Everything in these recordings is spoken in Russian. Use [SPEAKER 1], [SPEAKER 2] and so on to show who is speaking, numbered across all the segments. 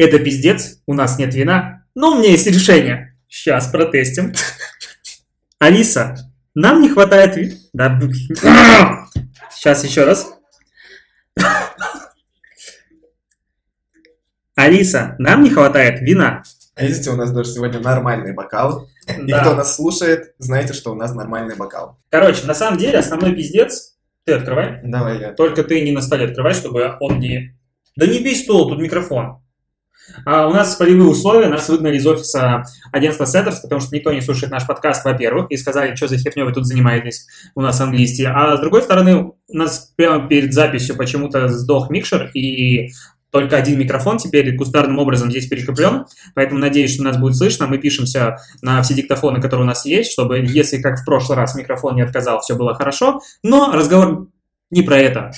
[SPEAKER 1] Это пиздец, у нас нет вина, но у меня есть решение. Сейчас протестим. Алиса, нам не хватает ви... Да, блин. Сейчас еще раз. Алиса, нам не хватает вина.
[SPEAKER 2] А видите, у нас даже сегодня нормальный бокал. И
[SPEAKER 1] Да.
[SPEAKER 2] кто нас слушает, знаете, что у нас нормальный бокал.
[SPEAKER 1] Короче, на самом деле основной пиздец... Ты открывай.
[SPEAKER 2] Давай я.
[SPEAKER 1] Только ты не на столе открывай, чтобы он не... Да не бей стол, тут микрофон. А у нас полевые условия, нас выгнали из офиса агентства Setters, потому что никто не слушает наш подкаст, во-первых, и сказали, что за херню вы тут занимаетесь, у нас английский. А с другой стороны, у нас прямо перед записью почему-то сдох микшер, и только один микрофон теперь кустарным образом здесь перекреплен, поэтому надеюсь, что нас будет слышно. Мы пишемся на все диктофоны, которые у нас есть, чтобы, если как в прошлый раз микрофон не отказал, все было хорошо. Но разговор не про это.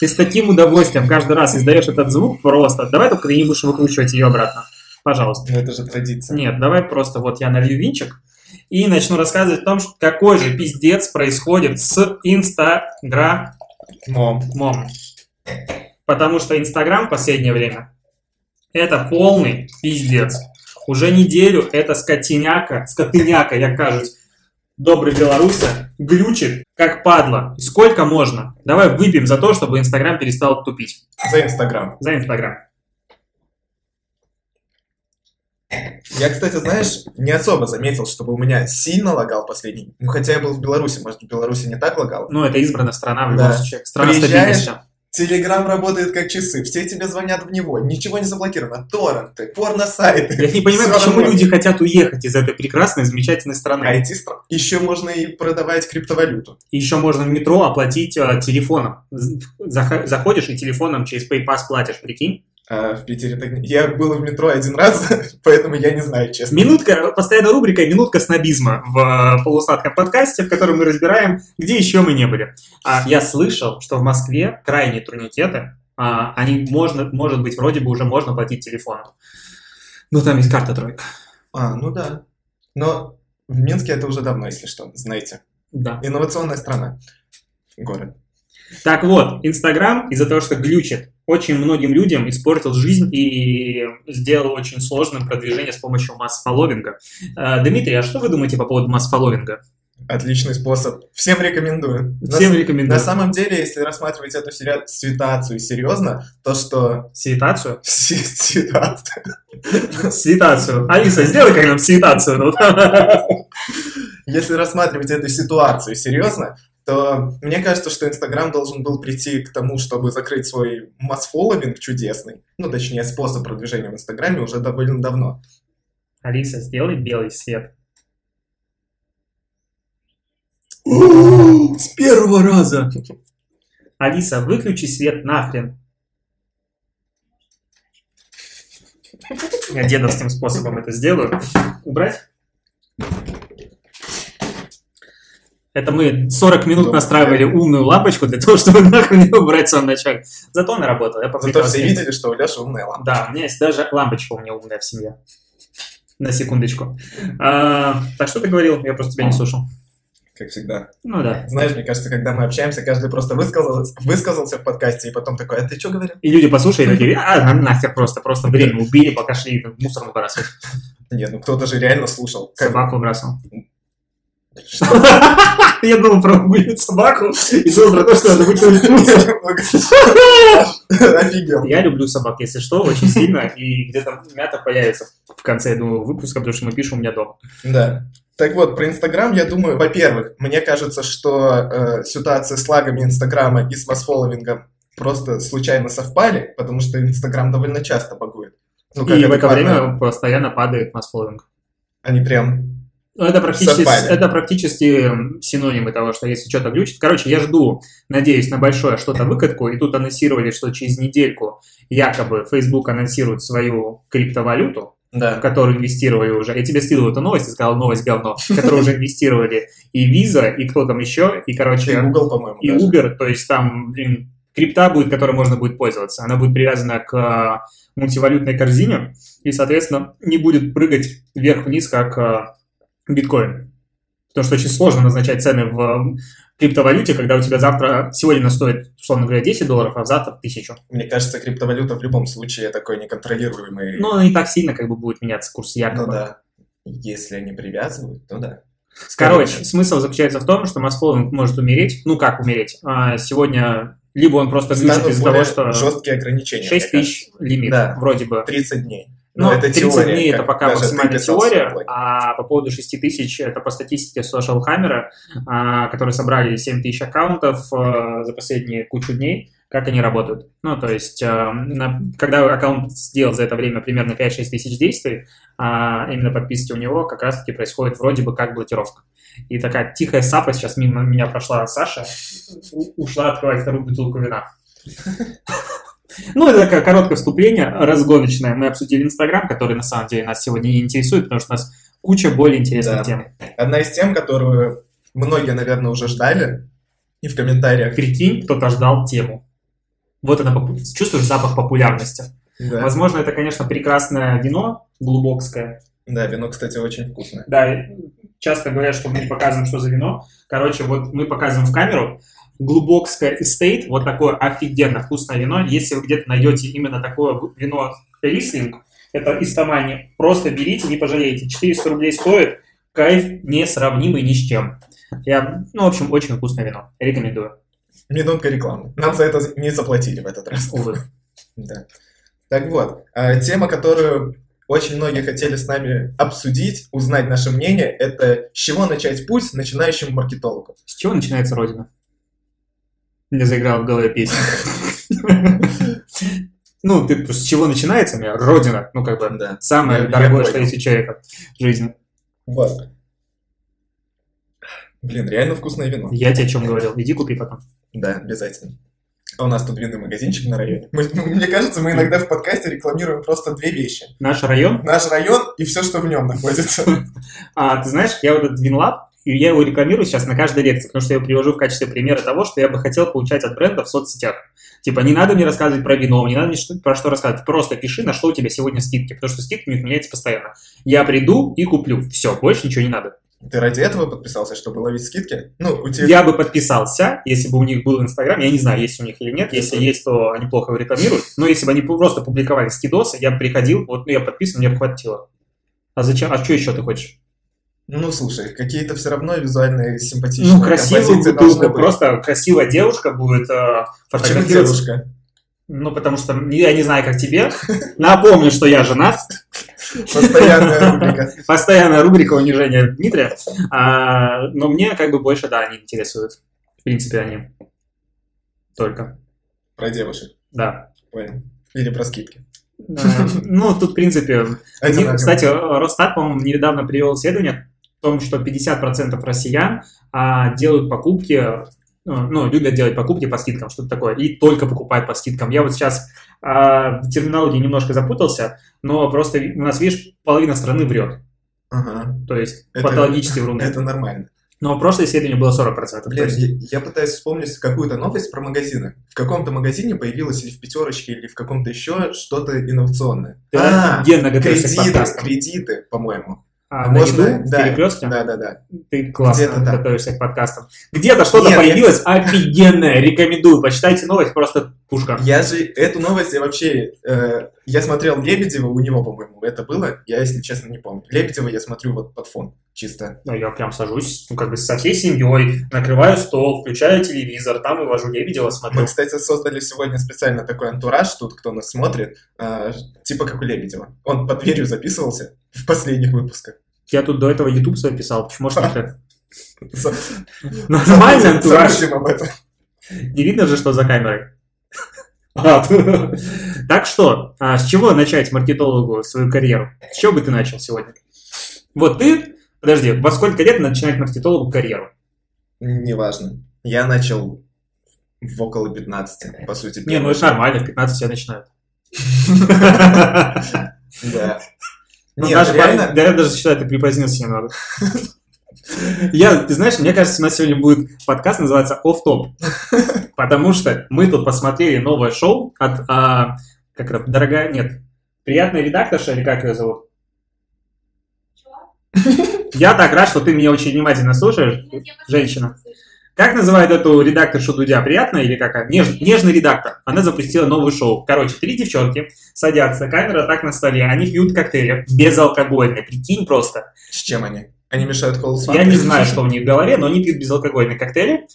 [SPEAKER 1] Ты с таким удовольствием каждый раз издаешь этот звук просто. Давай только ты не будешь выкручивать ее обратно. Пожалуйста.
[SPEAKER 2] Ну, это же традиция.
[SPEAKER 1] Нет, давай просто вот я налью винчик и начну рассказывать о том, что какой же пиздец происходит с Инстаграмом.
[SPEAKER 2] Мом.
[SPEAKER 1] Потому что Инстаграм в последнее время это полный пиздец. Уже неделю это скотиняка, скотыняка, я кажусь, добрый белоруса, глючит, как падла. И сколько можно? Давай выпьем за то, чтобы Инстаграм перестал тупить.
[SPEAKER 2] За Инстаграм.
[SPEAKER 1] За Инстаграм.
[SPEAKER 2] Я, кстати, знаешь, не особо заметил, чтобы у меня сильно лагал последний. Ну, хотя я был в Беларуси, может, в Беларуси не так лагал.
[SPEAKER 1] Ну, это избранная страна в любом
[SPEAKER 2] Да.
[SPEAKER 1] случае. Страна
[SPEAKER 2] Приезжаешь,
[SPEAKER 1] стабильности.
[SPEAKER 2] Телеграм работает как часы, все тебе звонят в него, ничего не заблокировано. Торренты, порно-сайты.
[SPEAKER 1] Я не понимаю, почему люди хотят уехать из этой прекрасной, замечательной страны.
[SPEAKER 2] IT-стран. Еще можно и продавать криптовалюту.
[SPEAKER 1] И еще можно в метро оплатить э, телефоном. Заходишь и телефоном через PayPass платишь, прикинь.
[SPEAKER 2] А в Питере так... Я был в метро один раз, поэтому я не знаю, честно.
[SPEAKER 1] Минутка, постоянная рубрика «Минутка снобизма» в э, полусладком подкасте, в котором мы разбираем, где еще мы не были. А я слышал, что в Москве крайние турникеты, а, они можно, может быть, вроде бы уже можно платить телефоном. Ну, там есть карта тройка.
[SPEAKER 2] А, ну да. Но в Минске это уже давно, если что, знаете.
[SPEAKER 1] Да.
[SPEAKER 2] Инновационная страна. Город.
[SPEAKER 1] Так вот, Инстаграм из-за того, что глючит, очень многим людям испортил жизнь и сделал очень сложным продвижение с помощью масс-фолловинга. Э, Дмитрий, а что вы думаете по поводу масс-фолловинга?
[SPEAKER 2] Отличный способ. Всем рекомендую.
[SPEAKER 1] Всем
[SPEAKER 2] на,
[SPEAKER 1] рекомендую.
[SPEAKER 2] на самом деле, если рассматривать эту сери- ситуацию серьезно, то что...
[SPEAKER 1] Ситуацию?
[SPEAKER 2] Си- Ситуацию.
[SPEAKER 1] Алиса, сделай как нам ситуацию.
[SPEAKER 2] Если рассматривать эту ситуацию серьезно, то мне кажется, что Инстаграм должен был прийти к тому, чтобы закрыть свой масс-фолловинг чудесный, ну, точнее, способ продвижения в Инстаграме уже довольно давно.
[SPEAKER 1] Алиса, сделай белый свет. С первого раза. Алиса, выключи свет нахрен. Я дедовским способом это сделаю. Убрать? Это мы 40 минут
[SPEAKER 2] Ну,
[SPEAKER 1] настраивали умную лампочку для того, чтобы нахрен ее убрать в самом начале. Зато она работала. Я
[SPEAKER 2] Зато все
[SPEAKER 1] видел.
[SPEAKER 2] видели, что у Леши умная лампа.
[SPEAKER 1] Да, у меня есть даже лампочка у меня умная в семье. На секундочку. А, так что ты говорил? Я просто тебя не слушал.
[SPEAKER 2] Как всегда.
[SPEAKER 1] Ну да.
[SPEAKER 2] Знаешь, мне кажется, когда мы общаемся, каждый просто высказался, высказался в подкасте, и потом такой, а ты что говорил?
[SPEAKER 1] И люди послушали и такие, а, нахер просто, просто время убили, пока шли мусор выбрасывать.
[SPEAKER 2] Нет, ну кто-то же реально слушал.
[SPEAKER 1] Собаку выбрасывал. Я думал про выгулить собаку и думал про то, что надо выкинуть.
[SPEAKER 2] Офигел.
[SPEAKER 1] Я люблю собак, если что, очень сильно, и где-то мята появится в конце, я думаю, выпуска, потому что мы пишем у меня дома.
[SPEAKER 2] Да. Так вот, про Инстаграм, я думаю, во-первых, мне кажется, что э, ситуация с лагами Инстаграма и с масс-фолловингом просто случайно совпали, потому что Инстаграм довольно часто багует. Ну,
[SPEAKER 1] и в это время постоянно падает масс-фолловинг.
[SPEAKER 2] Они прям...
[SPEAKER 1] Ну, это практически,
[SPEAKER 2] Совпали.
[SPEAKER 1] это практически синонимы того, что если что-то глючит. Короче, я жду, надеюсь, на большое что-то выкатку, и тут анонсировали, что через недельку якобы Facebook анонсирует свою криптовалюту, в
[SPEAKER 2] Да.
[SPEAKER 1] которую инвестировали уже. Я тебе скидывал эту новость, и сказал новость говно, в которую уже инвестировали и Visa, и кто там еще, и,
[SPEAKER 2] И
[SPEAKER 1] короче,
[SPEAKER 2] Google, по-моему,
[SPEAKER 1] и
[SPEAKER 2] даже.
[SPEAKER 1] Uber, то есть там, блин, крипта будет, которой можно будет пользоваться. Она будет привязана к а, мультивалютной корзине, и, соответственно, не будет прыгать вверх-вниз, как а, биткоин. Потому что очень сложно назначать цены в криптовалюте, когда у тебя завтра, сегодня она стоит, условно говоря, 10 долларов, а завтра 1000.
[SPEAKER 2] Мне кажется, криптовалюта в любом случае такой неконтролируемый...
[SPEAKER 1] Ну, не так сильно как бы будет меняться курс якобы.
[SPEAKER 2] Ну да. Если они привязывают, то да.
[SPEAKER 1] Короче, смысл заключается в том, что масс-фолловинг может умереть. Ну, как умереть? А, сегодня либо он просто глючит из-за того, что...
[SPEAKER 2] жесткие ограничения.
[SPEAKER 1] 6 тысяч лимит,
[SPEAKER 2] Да.
[SPEAKER 1] вроде бы.
[SPEAKER 2] 30 дней.
[SPEAKER 1] Ну,
[SPEAKER 2] Но это
[SPEAKER 1] 30
[SPEAKER 2] теория,
[SPEAKER 1] дней это пока максимальная теория, а по поводу 6 тысяч, это по статистике Social Hammer, а, которые собрали 7 тысяч аккаунтов а, за последние кучу дней, как они работают. Ну, то есть, а, на- когда аккаунт сделал за это время примерно 5-6 тысяч действий, а, именно подписки у него как раз-таки происходит вроде бы как блокировка. И такая тихая сапа сейчас мимо меня прошла Саша, у- ушла открывать вторую бутылку вина. Ну, это такое короткое вступление, разгоночное. Мы обсудили Инстаграм, который на самом деле нас сегодня не интересует, потому что у нас куча более интересных
[SPEAKER 2] Да.
[SPEAKER 1] тем.
[SPEAKER 2] Одна из тем, которую многие, наверное, уже ждали, и в комментариях.
[SPEAKER 1] Прикинь, кто-то ждал тему. Вот она, чувствуешь запах популярности.
[SPEAKER 2] Да.
[SPEAKER 1] Возможно, это, конечно, прекрасное вино, глубокское.
[SPEAKER 2] да, вино, кстати, очень вкусное.
[SPEAKER 1] Да, часто говорят, что мы не показываем, что за вино. Короче, вот мы показываем в камеру глубокское estate, вот такое офигенно вкусное вино. Если вы где-то найдете именно такое вино рислинг, это из Тамани, просто берите, не пожалеете. 400 рублей стоит, кайф несравнимый ни с чем. Я, ну, в общем, очень вкусное вино. Рекомендую.
[SPEAKER 2] Минутка рекламы. Нам за это не заплатили в этот раз.
[SPEAKER 1] Увы.
[SPEAKER 2] Да. Так вот, э, тема, которую очень многие хотели с нами обсудить, узнать наше мнение, это с чего начать путь начинающему маркетологу.
[SPEAKER 1] С чего начинается Родина? Мне заиграла в голове песня. Ну, ты с чего начинается у меня? Родина. Ну, как бы,
[SPEAKER 2] Да.
[SPEAKER 1] самое
[SPEAKER 2] Я- я
[SPEAKER 1] дорогое,
[SPEAKER 2] понял.
[SPEAKER 1] что есть у человека в жизни.
[SPEAKER 2] Вот. Блин, реально вкусное вино.
[SPEAKER 1] Я тебе о чем говорил. Иди купи потом.
[SPEAKER 2] Да, обязательно. А у нас тут винный магазинчик на районе. Мы- мне кажется, мы иногда в подкасте рекламируем просто две вещи.
[SPEAKER 1] Наш район.
[SPEAKER 2] Наш район и все, что в нем находится.
[SPEAKER 1] А, ты знаешь, я вот этот Винлаб, и я его рекламирую сейчас на каждой лекции, потому что я его привожу в качестве примера того, что я бы хотел получать от бренда в соцсетях. Типа, не надо мне рассказывать про вино, не надо мне что- про что рассказывать. Просто пиши, на что у тебя сегодня скидки, потому что скидки у них меняются постоянно. Я приду и куплю. Все, больше ничего не надо.
[SPEAKER 2] Ты ради этого подписался, чтобы ловить скидки? Ну, у тебя...
[SPEAKER 1] Я бы подписался, если бы у них был Инстаграм. Я не знаю, есть у них или нет. Если есть, то они плохо его рекламируют. Но если бы они просто публиковали скидосы, я бы приходил, вот ну, я подписан, мне бы хватило. А зачем? А что еще ты хочешь?
[SPEAKER 2] Ну, слушай, какие-то все равно визуальные симпатичные
[SPEAKER 1] Ну,
[SPEAKER 2] должны быть.
[SPEAKER 1] просто красивая девушка будет э,
[SPEAKER 2] А почему
[SPEAKER 1] фотографироваться.
[SPEAKER 2] девушка?
[SPEAKER 1] Ну, потому что я не знаю, как тебе. Напомню, что я женат.
[SPEAKER 2] Постоянная рубрика.
[SPEAKER 1] Постоянная рубрика унижения Дмитрия. А, но мне как бы больше, да, они интересуют. В принципе, они. Только.
[SPEAKER 2] Про девушек,
[SPEAKER 1] Да.
[SPEAKER 2] понял. Или про скидки.
[SPEAKER 1] Ну, тут, в принципе, кстати, Росстат, по-моему, недавно привел исследование том, что 50% россиян а, делают покупки, э, ну, любят делать покупки по скидкам, что-то такое, и только покупают по скидкам. Я вот сейчас а, в терминологии немножко запутался, но просто у нас, видишь, половина страны врет.
[SPEAKER 2] Ага,
[SPEAKER 1] То есть
[SPEAKER 2] Это-
[SPEAKER 1] патологически вруны.
[SPEAKER 2] это нормально.
[SPEAKER 1] Но прошлое исследование было 40%. то
[SPEAKER 2] Блин,
[SPEAKER 1] есть-
[SPEAKER 2] я, я пытаюсь вспомнить какую-то новость про магазины. В каком-то магазине появилось или в пятерочке, или в каком-то еще что-то инновационное.
[SPEAKER 1] Ты
[SPEAKER 2] А, кредиты, кредиты, по-моему.
[SPEAKER 1] А, на еду, в
[SPEAKER 2] да,
[SPEAKER 1] перекрестке?
[SPEAKER 2] Да, да, да.
[SPEAKER 1] Ты классно
[SPEAKER 2] Где-то
[SPEAKER 1] готовишься к подкастам. Где-то что-то
[SPEAKER 2] Нет, я-
[SPEAKER 1] появилось офигенное. Рекомендую. Почитайте новость, просто пушка.
[SPEAKER 2] Я же эту новость я вообще... э, я смотрел Лебедева, у него, по-моему, это было. Я, если честно, не помню. Лебедева я смотрю вот под фон, чисто.
[SPEAKER 1] Ну, я прям сажусь, ну, как бы со всей семьей, накрываю стол, включаю телевизор, там вывожу Лебедева, смотрю.
[SPEAKER 2] Мы, кстати, создали сегодня специально такой антураж, тут кто нас смотрит, э, типа как у Лебедева. Он под дверью записывался в последних выпусках.
[SPEAKER 1] Я тут до этого YouTube писал, почему не так? Нормальный антураж.
[SPEAKER 2] Об этом.
[SPEAKER 1] Не видно же, что за камерой. А, Так что, а с чего начать маркетологу свою карьеру? С чего бы ты начал сегодня? Вот ты, подожди, во сколько лет начинать маркетологу карьеру?
[SPEAKER 2] Неважно. Я начал в около 15, по сути.
[SPEAKER 1] Не, ну это нормально, в 15 все начинают.
[SPEAKER 2] Да.
[SPEAKER 1] Ну,
[SPEAKER 2] Нет,
[SPEAKER 1] даже,
[SPEAKER 2] реально,
[SPEAKER 1] да, я даже считаю, ты припозднился немного. Я, ты знаешь, мне кажется, у нас сегодня будет подкаст называться «Офф топ», потому что мы тут посмотрели новое шоу от, а, как это, дорогая, нет, приятная редакторша, или как ее зовут? Я так рад, что ты меня очень внимательно слушаешь, женщина. Как называют эту редакторшу Дудя? Приятно или как? Неж, нежный редактор. Она запустила новое шоу. Короче, три девчонки садятся, камера так на столе, они пьют коктейли безалкогольные. Прикинь просто.
[SPEAKER 2] С чем они? Они мешают колу
[SPEAKER 1] Я не знаю, что в них в голове, но они пьют безалкогольные коктейли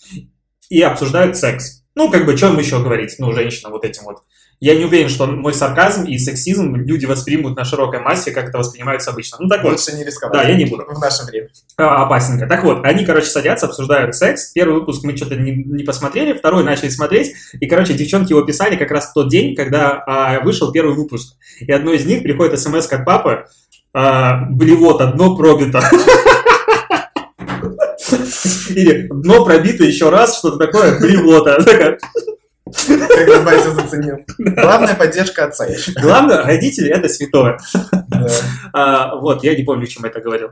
[SPEAKER 1] и обсуждают секс. Ну, как бы, чем еще говорить, ну, женщина вот этим вот. Я не уверен, что мой сарказм и сексизм люди воспримут на широкой массе, как это воспринимается обычно. Ну, так вот.
[SPEAKER 2] Лучше не рисковать.
[SPEAKER 1] Да, я не буду.
[SPEAKER 2] В наше время.
[SPEAKER 1] А, опасненько. Так вот, они, короче, садятся, обсуждают секс. Первый выпуск мы что-то не, не посмотрели, второй начали смотреть. И, короче, девчонки его писали как раз в тот день, когда а, вышел первый выпуск. И одной из них приходит смс от папы. А, блевота, дно пробито. Или дно пробито еще раз, что-то такое, блевота.
[SPEAKER 2] Когда батя заценил. Главная поддержка отца.
[SPEAKER 1] Главное, родители это святое. А, вот, я не помню, чем это говорил.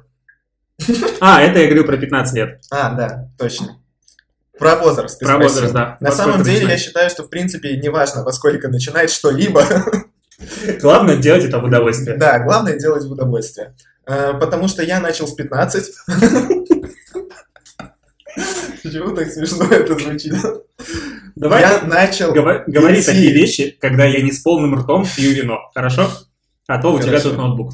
[SPEAKER 1] А, это я говорю про 15 лет.
[SPEAKER 2] А, да, точно. Про возраст.
[SPEAKER 1] Про возраст, да.
[SPEAKER 2] На самом деле, я считаю, что, в принципе, неважно, во сколько начинать что-либо.
[SPEAKER 1] Главное делать это в удовольствие.
[SPEAKER 2] Да, главное делать в удовольствие. Э, Потому что я начал с 15. Почему так смешно это звучит?
[SPEAKER 1] Давай
[SPEAKER 2] Я начал...
[SPEAKER 1] гова- говори
[SPEAKER 2] идти.
[SPEAKER 1] такие вещи, когда я не с полным ртом пью вино. Хорошо? А то у тебя тут ноутбук.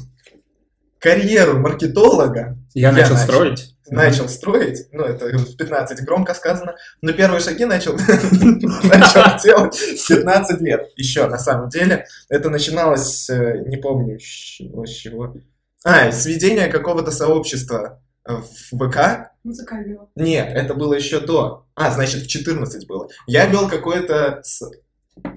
[SPEAKER 2] карьеру маркетолога
[SPEAKER 1] Я, начал. строить.
[SPEAKER 2] Начал строить, ну, это в 15 громко сказано, но первые шаги начал, начал делать в 15 лет. Еще, на самом деле, это начиналось, э, не помню, с чего. А, с ведения какого-то сообщества в ВК.
[SPEAKER 3] Музыкального.
[SPEAKER 2] Нет, это было еще до. А, значит, в 14 было. Я вел какое-то...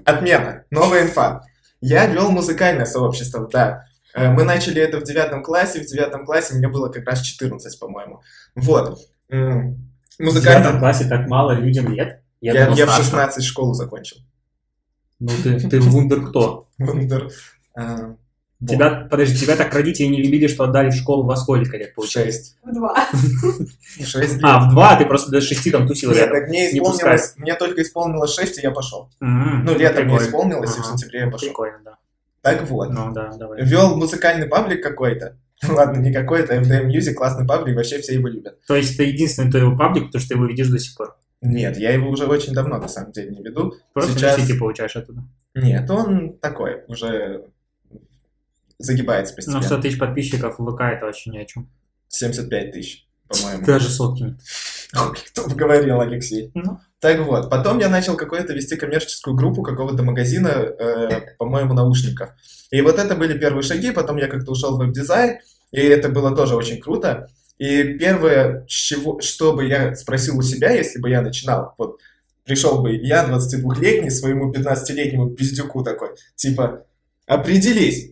[SPEAKER 2] Отмена, новая инфа. Я вел музыкальное сообщество, да. Э, Мы начали это в девятом классе. В девятом классе мне было как раз 14, по-моему. Вот. М,
[SPEAKER 1] В девятом классе так мало людям лет. Я,
[SPEAKER 2] Я,
[SPEAKER 1] думал,
[SPEAKER 2] я в
[SPEAKER 1] старше.
[SPEAKER 2] 16 школу закончил.
[SPEAKER 1] Ну ты, ты вундер кто?
[SPEAKER 2] Вундер. Вот.
[SPEAKER 1] Тебя, подожди, тебя так родители не любили, что отдали в школу во сколько лет, получается?
[SPEAKER 2] Шесть.
[SPEAKER 3] В два.
[SPEAKER 2] Шесть лет.
[SPEAKER 1] А, в два, ты просто до шести там тусил
[SPEAKER 2] Нет, так мне
[SPEAKER 1] не
[SPEAKER 2] исполнилось, мне только исполнилось 6, и я пошел.
[SPEAKER 1] М,
[SPEAKER 2] Ну, летом мне исполнилось, и в сентябре я пошел.
[SPEAKER 1] Прикольно, да.
[SPEAKER 2] Так вот.
[SPEAKER 1] Ну да, давай.
[SPEAKER 2] Вел музыкальный паблик какой-то. Ладно, не какой-то, FDM Music, классный паблик, вообще все его любят.
[SPEAKER 1] То есть это единственный твой паблик, потому что ты его видишь до сих пор.
[SPEAKER 2] Нет, я его уже очень давно, на самом деле, не веду.
[SPEAKER 1] Просто
[SPEAKER 2] Сейчас-
[SPEAKER 1] Сейчас... получаешь оттуда.
[SPEAKER 2] Нет, он такой, уже загибается
[SPEAKER 1] Ну,
[SPEAKER 2] постепенно.
[SPEAKER 1] 100 тысяч подписчиков в ВК это вообще ни о чем.
[SPEAKER 2] 75 тысяч, по-моему.
[SPEAKER 1] Даже сотки нет.
[SPEAKER 2] Ой, Кто бы говорил, Алексей.
[SPEAKER 1] Ну.
[SPEAKER 2] Так вот, потом я начал какую-то вести коммерческую группу какого-то магазина, э, по-моему, наушников. И вот это были первые шаги, потом я как-то ушел в веб-дизайн, и это было тоже очень круто. И первое, чего, что бы я спросил у себя, если бы я начинал, вот пришел бы я, 22-летний, своему 15-летнему пиздюку такой, типа, определись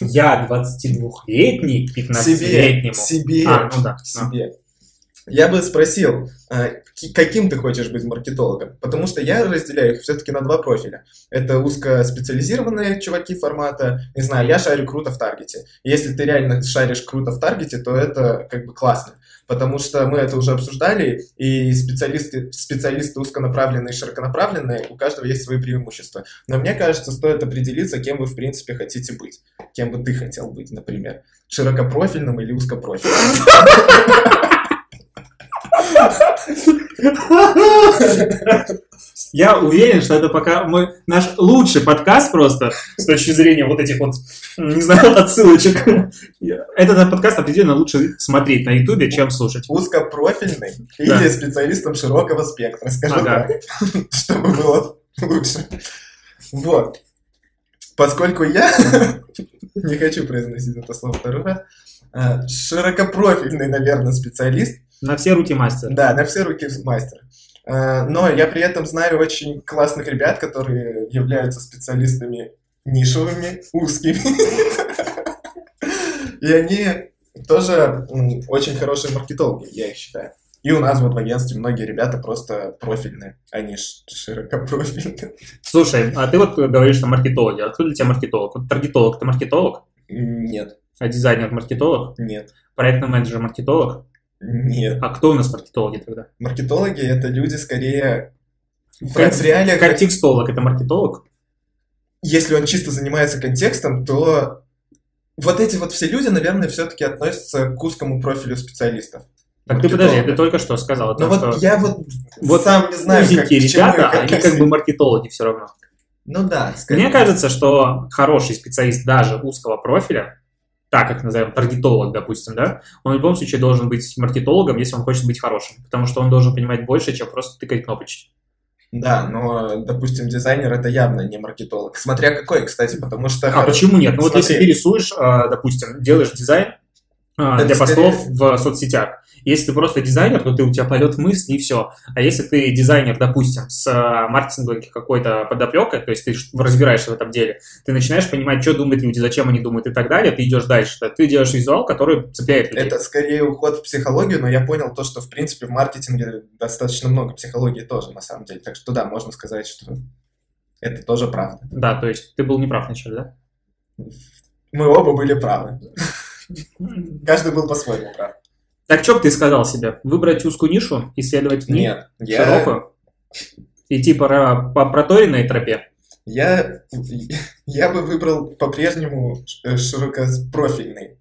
[SPEAKER 1] Я 22-летний,
[SPEAKER 2] себе,
[SPEAKER 1] 15-летнему.
[SPEAKER 2] себе,
[SPEAKER 1] А, ну да. а.
[SPEAKER 2] себе. Я бы спросил, а, ки- каким ты хочешь быть маркетологом? Потому что я разделяю их все-таки на два профиля. Это узкоспециализированные чуваки формата, не знаю, я шарю круто в таргете. Если ты реально шаришь круто в таргете, то это как бы классно. Потому что мы это уже обсуждали, и специалисты, специалисты узконаправленные и широконаправленные, у каждого есть свои преимущества. Но мне кажется, стоит определиться, кем вы в принципе хотите быть. Кем бы ты хотел быть, например. Широкопрофильным или узкопрофильным.
[SPEAKER 1] Я уверен, что это пока мы наш лучший подкаст просто с точки зрения вот этих вот, не знаю, отсылочек. Этот подкаст определенно лучше смотреть на Ютубе, чем слушать.
[SPEAKER 2] узкопрофильный
[SPEAKER 1] Да.
[SPEAKER 2] или специалистом широкого спектра, скажем
[SPEAKER 1] Ага.
[SPEAKER 2] так, чтобы было лучше. Вот. Поскольку я не хочу произносить это слово второй раз, а, широкопрофильный, наверное, специалист,
[SPEAKER 1] На все руки мастер.
[SPEAKER 2] да, на все руки мастера. А, Но я при этом знаю очень классных ребят, которые являются специалистами нишевыми, узкими. И они тоже очень хорошие маркетологи, я их считаю. И у нас вот в агентстве многие ребята просто профильные, они широкопрофильные.
[SPEAKER 1] Слушай, а ты вот говоришь, что маркетологи. А кто для тебя маркетолог? Вот таргетолог это маркетолог,
[SPEAKER 2] Нет,
[SPEAKER 1] а дизайнер маркетолог,
[SPEAKER 2] нет,
[SPEAKER 1] проектный менеджер маркетолог.
[SPEAKER 2] Нет.
[SPEAKER 1] А кто у нас маркетологи тогда?
[SPEAKER 2] Маркетологи — это люди скорее... В в реалиях
[SPEAKER 1] Контекстолог это маркетолог?
[SPEAKER 2] если он чисто занимается контекстом, то вот эти вот все люди, наверное, все-таки относятся к узкому профилю специалистов.
[SPEAKER 1] Так ты подожди, ты только что сказал.
[SPEAKER 2] Ну вот
[SPEAKER 1] что
[SPEAKER 2] я вот,
[SPEAKER 1] вот
[SPEAKER 2] сам не знаю, как, чему
[SPEAKER 1] ребята,
[SPEAKER 2] я
[SPEAKER 1] они как бы маркетологи все равно.
[SPEAKER 2] Ну да, скорее.
[SPEAKER 1] Мне кажется, что хороший специалист даже узкого профиля, так как назовем таргетолог, допустим, да, он в любом случае должен быть маркетологом, если он хочет быть хорошим, потому что он должен понимать больше, чем просто тыкать кнопочки.
[SPEAKER 2] Да, но, допустим, дизайнер это явно не маркетолог. Смотря какой, кстати, потому что...
[SPEAKER 1] А почему нет? Ну вот если
[SPEAKER 2] Смотри.
[SPEAKER 1] ты рисуешь, а, допустим, делаешь дизайн а, для постов в соцсетях, если ты просто дизайнер, то ты, у тебя полет мысли и все. А если ты дизайнер, допустим, с а, маркетинговой какой-то подоплекой, то есть ты разбираешься в этом деле, ты начинаешь понимать, что думают люди, зачем они думают и так далее, ты идешь дальше. Ты делаешь визуал, который цепляет людей.
[SPEAKER 2] Это скорее уход в психологию, но я понял то, что, в принципе, в маркетинге достаточно много психологии тоже, на самом деле. Так что да, можно сказать, что это тоже правда.
[SPEAKER 1] Да, то есть ты был неправ вначале, да?
[SPEAKER 2] Мы оба были правы. Каждый был по-своему прав.
[SPEAKER 1] Так что бы ты сказал себе? Выбрать узкую нишу, исследовать в ней
[SPEAKER 2] Нет, я,
[SPEAKER 1] широкую? Идти по, ра- по проторенной тропе?
[SPEAKER 2] я, я бы выбрал по-прежнему ш- широкопрофильный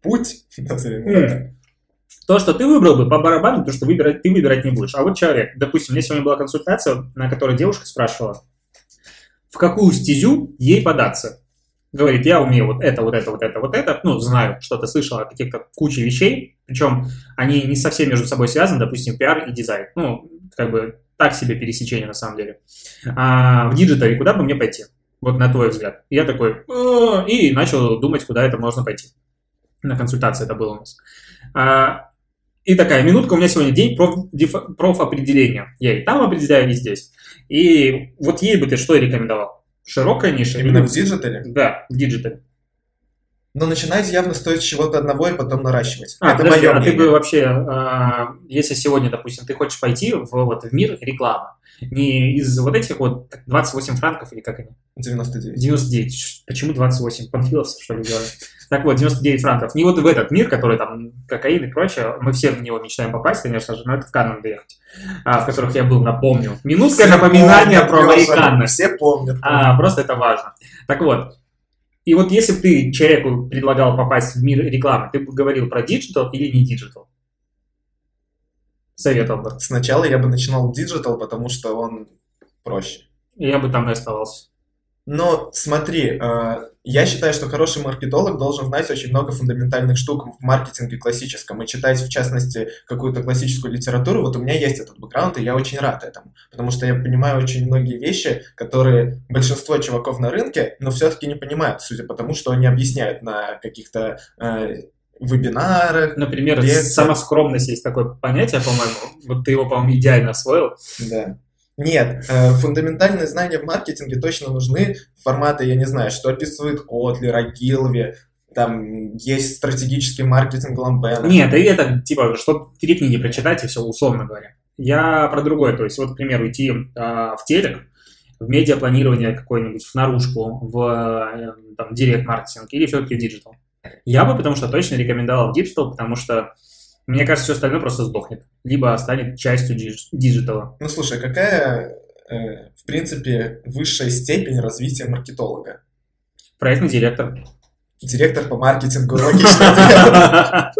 [SPEAKER 2] путь, назовем так.
[SPEAKER 1] То, что ты выбрал бы по барабану, то, что выбирать, ты выбирать не будешь. А вот человек, допустим, у меня сегодня была консультация, на которой девушка спрашивала, в какую стезю ей податься. Говорит, я умею вот это, вот это, вот это, вот это. Ну, знаю, что-то слышал о каких-то куче вещей. Причем они не совсем между собой связаны, допустим, пиар и дизайн. Ну, как бы так себе пересечение на самом деле. А в диджитале куда бы мне пойти? Вот на твой взгляд. Я такой, «Э», и начал думать, куда это можно пойти. На консультации это было у нас. А, и такая, минутка, у меня сегодня день проф, профопределения. Я и там определяю, и здесь. И вот ей бы ты что рекомендовал? Широкая ниша?
[SPEAKER 2] Именно в диджитале.
[SPEAKER 1] Да, в диджитале.
[SPEAKER 2] Но начинать явно стоит с чего-то одного и потом наращивать.
[SPEAKER 1] А,
[SPEAKER 2] это
[SPEAKER 1] подожди,
[SPEAKER 2] мое
[SPEAKER 1] а ты бы
[SPEAKER 2] мнение.
[SPEAKER 1] вообще, а, если сегодня, допустим, ты хочешь пойти в, вот, в мир рекламы, не из вот этих вот 28 франков или как они?
[SPEAKER 2] 99.
[SPEAKER 1] 99. Ш- Почему 28? Панфиловцев, что ли, делали? Так вот, 99 франков. Не вот в этот мир, который там кокаин и прочее. Мы все в него мечтаем попасть, конечно же, но это в Канн надо ехать. А, в которых я был, напомню. Минутка напоминания
[SPEAKER 2] помнят,
[SPEAKER 1] про Канны.
[SPEAKER 2] Все помнят.
[SPEAKER 1] А, просто это важно. Так вот, и вот если бы ты человеку предлагал попасть в мир рекламы, ты бы говорил про диджитал или не диджитал? Советовал бы.
[SPEAKER 2] Сначала я бы начинал диджитал, потому что он проще.
[SPEAKER 1] Я бы там и оставался.
[SPEAKER 2] Но смотри, э, я считаю, что хороший маркетолог должен знать очень много фундаментальных штук в маркетинге классическом и читать, в частности, какую-то классическую литературу. Вот у меня есть этот бэкграунд, и я очень рад этому, потому что я понимаю очень многие вещи, которые большинство чуваков на рынке, но все-таки не понимают, судя по тому, что они объясняют на каких-то э, вебинарах.
[SPEAKER 1] Например,
[SPEAKER 2] Лекция.
[SPEAKER 1] самоскромность есть такое понятие, по-моему. Вот ты его, по-моему, идеально освоил.
[SPEAKER 2] Да. Нет, э, фундаментальные знания в маркетинге точно нужны. Форматы, я не знаю, что описывает Котлер, Огилви, там есть стратегический маркетинг Ламбена.
[SPEAKER 1] Нет, и это, типа, чтобы три книги прочитать, и все, условно говоря. Я про другое, то есть, вот, к примеру, идти а, в телек, в медиапланирование какое-нибудь, в наружку, в э, там, директ-маркетинг или все-таки в диджитал. Я бы, потому что точно рекомендовал диджитал, потому что мне кажется, все остальное просто сдохнет. Либо станет частью дидж- диджитала.
[SPEAKER 2] Ну слушай, какая, э, в принципе, высшая степень развития маркетолога?
[SPEAKER 1] Проектный директор.
[SPEAKER 2] Директор по маркетингу, логичный ответ.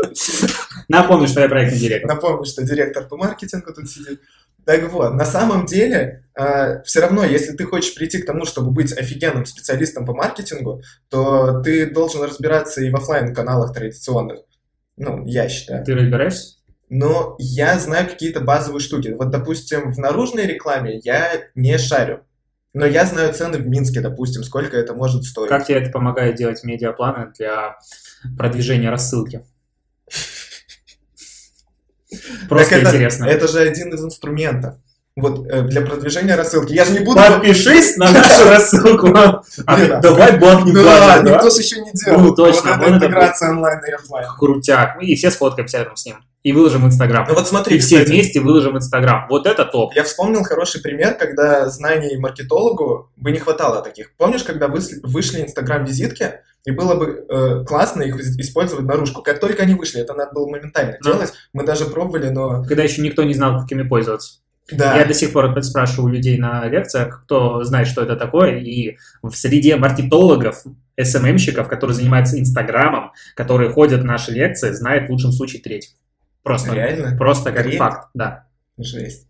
[SPEAKER 1] Напомню, что я проектный директор.
[SPEAKER 2] Напомню, что директор по маркетингу тут сидит. Так вот, на самом деле, все равно, если ты хочешь прийти к тому, чтобы быть офигенным специалистом по маркетингу, то ты должен разбираться и в оффлайн каналах традиционных. Ну, я считаю.
[SPEAKER 1] Ты разбираешься?
[SPEAKER 2] Но я знаю какие-то базовые штуки. Вот, допустим, в наружной рекламе я не шарю. Но я знаю цены в Минске, допустим, сколько это может стоить.
[SPEAKER 1] Как тебе это помогает делать медиапланы для продвижения рассылки? Просто
[SPEAKER 2] это-
[SPEAKER 1] интересно.
[SPEAKER 2] Это же один из инструментов. Вот э, для продвижения рассылки. Я же не буду...
[SPEAKER 1] Подпишись на нашу рассылку. А давай
[SPEAKER 2] Да,
[SPEAKER 1] платим, да?
[SPEAKER 2] никто же еще не делал.
[SPEAKER 1] Ну, точно,
[SPEAKER 2] Вот
[SPEAKER 1] это
[SPEAKER 2] интеграция онлайн и офлайн.
[SPEAKER 1] Крутяк. И все сфоткаемся рядом с ним. И выложим в Инстаграм.
[SPEAKER 2] Ну вот смотри,
[SPEAKER 1] И все
[SPEAKER 2] кстати,
[SPEAKER 1] вместе выложим в Инстаграм. Вот это топ.
[SPEAKER 2] Я вспомнил хороший пример, когда знаний маркетологу бы не хватало таких. Помнишь, когда вышли инстаграм-визитки, и было бы э, классно их использовать наружку. Как только они вышли, это надо было моментально
[SPEAKER 1] Ну.
[SPEAKER 2] делать. Мы даже пробовали, но
[SPEAKER 1] Когда еще никто не знал, как ими пользоваться.
[SPEAKER 2] Да.
[SPEAKER 1] Я до сих пор спрашиваю людей на лекциях, кто знает, что это такое, и в среде маркетологов, СММщиков, которые занимаются Инстаграмом, которые ходят в наши лекции, знает в лучшем случае треть. Просто,
[SPEAKER 2] Реально?
[SPEAKER 1] просто как
[SPEAKER 2] Треть?
[SPEAKER 1] факт, да.
[SPEAKER 2] Жесть.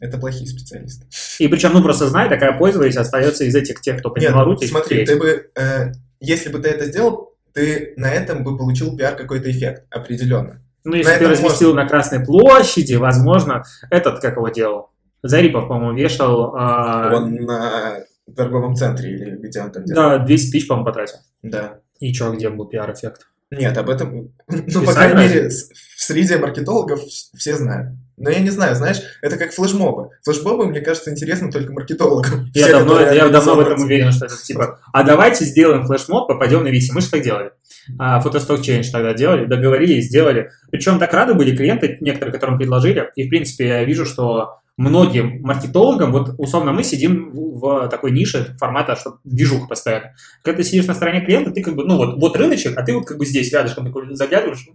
[SPEAKER 2] Это плохие специалисты.
[SPEAKER 1] И причем, ну, просто знай, такая пользовались, остается из этих тех, кто подняла руки.
[SPEAKER 2] смотри, ты бы, э, если бы ты это сделал, ты на этом бы получил пиар какой-то эффект, определенно.
[SPEAKER 1] Ну, если
[SPEAKER 2] на
[SPEAKER 1] ты разместил на Красной площади, возможно, этот, как его делал, Зарипов, по-моему, вешал, а,
[SPEAKER 2] Он на торговом центре или где он там делал.
[SPEAKER 1] да, 200 тысяч, по-моему, потратил.
[SPEAKER 2] Да.
[SPEAKER 1] И чё, где был пиар-эффект?
[SPEAKER 2] Нет, об этом, ну, по
[SPEAKER 1] Писали
[SPEAKER 2] крайней мере, с- в среде маркетологов вс- все знают. Но я не знаю, знаешь, это как флешмобы. Флешмобы, мне кажется, интересны только маркетологам.
[SPEAKER 1] Я,
[SPEAKER 2] Все,
[SPEAKER 1] давно, я давно в этом уверен, что это типа, а давайте сделаем флешмоб, попадем на виси. Мы же так делали. А, фотосток челлендж тогда делали, договорились, сделали. Причем так рады были клиенты, некоторые, которым предложили. И, в принципе, я вижу, что многим маркетологам, вот условно мы сидим в, в такой нише формата, что движуха постоянно. Когда ты сидишь на стороне клиента, ты как бы, ну вот, вот рыночек, а ты вот как бы здесь рядышком такой заглядываешь,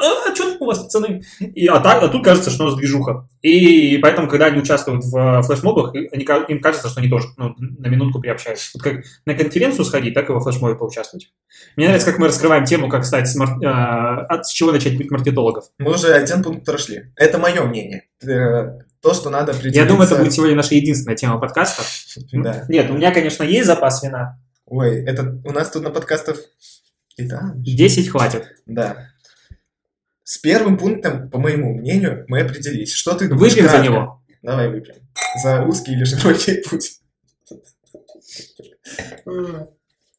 [SPEAKER 1] а, что у вас, пацаны? И, а, так, а тут кажется, что у нас движуха. И поэтому, когда они участвуют в э, флешмобах, они, им кажется, что они тоже ну, на минутку приобщаются. Вот как на конференцию сходить, так и во флешмобе поучаствовать. Мне нравится, как мы раскрываем тему, как стать смар- э, от с чего начать путь маркетологов.
[SPEAKER 2] Мы уже один пункт прошли. Это мое мнение. Э, То, что надо определиться...
[SPEAKER 1] Я думаю, это будет сегодня наша единственная тема подкаста.
[SPEAKER 2] Да.
[SPEAKER 1] Нет, у меня, конечно, есть запас вина.
[SPEAKER 2] Ой, это у нас тут на подкастах... И там.
[SPEAKER 1] 10 хватит.
[SPEAKER 2] Да. С первым пунктом, по моему мнению, мы определились. Что ты думаешь?
[SPEAKER 1] Выпьем за него.
[SPEAKER 2] Давай выпьем. За узкий или широкий путь.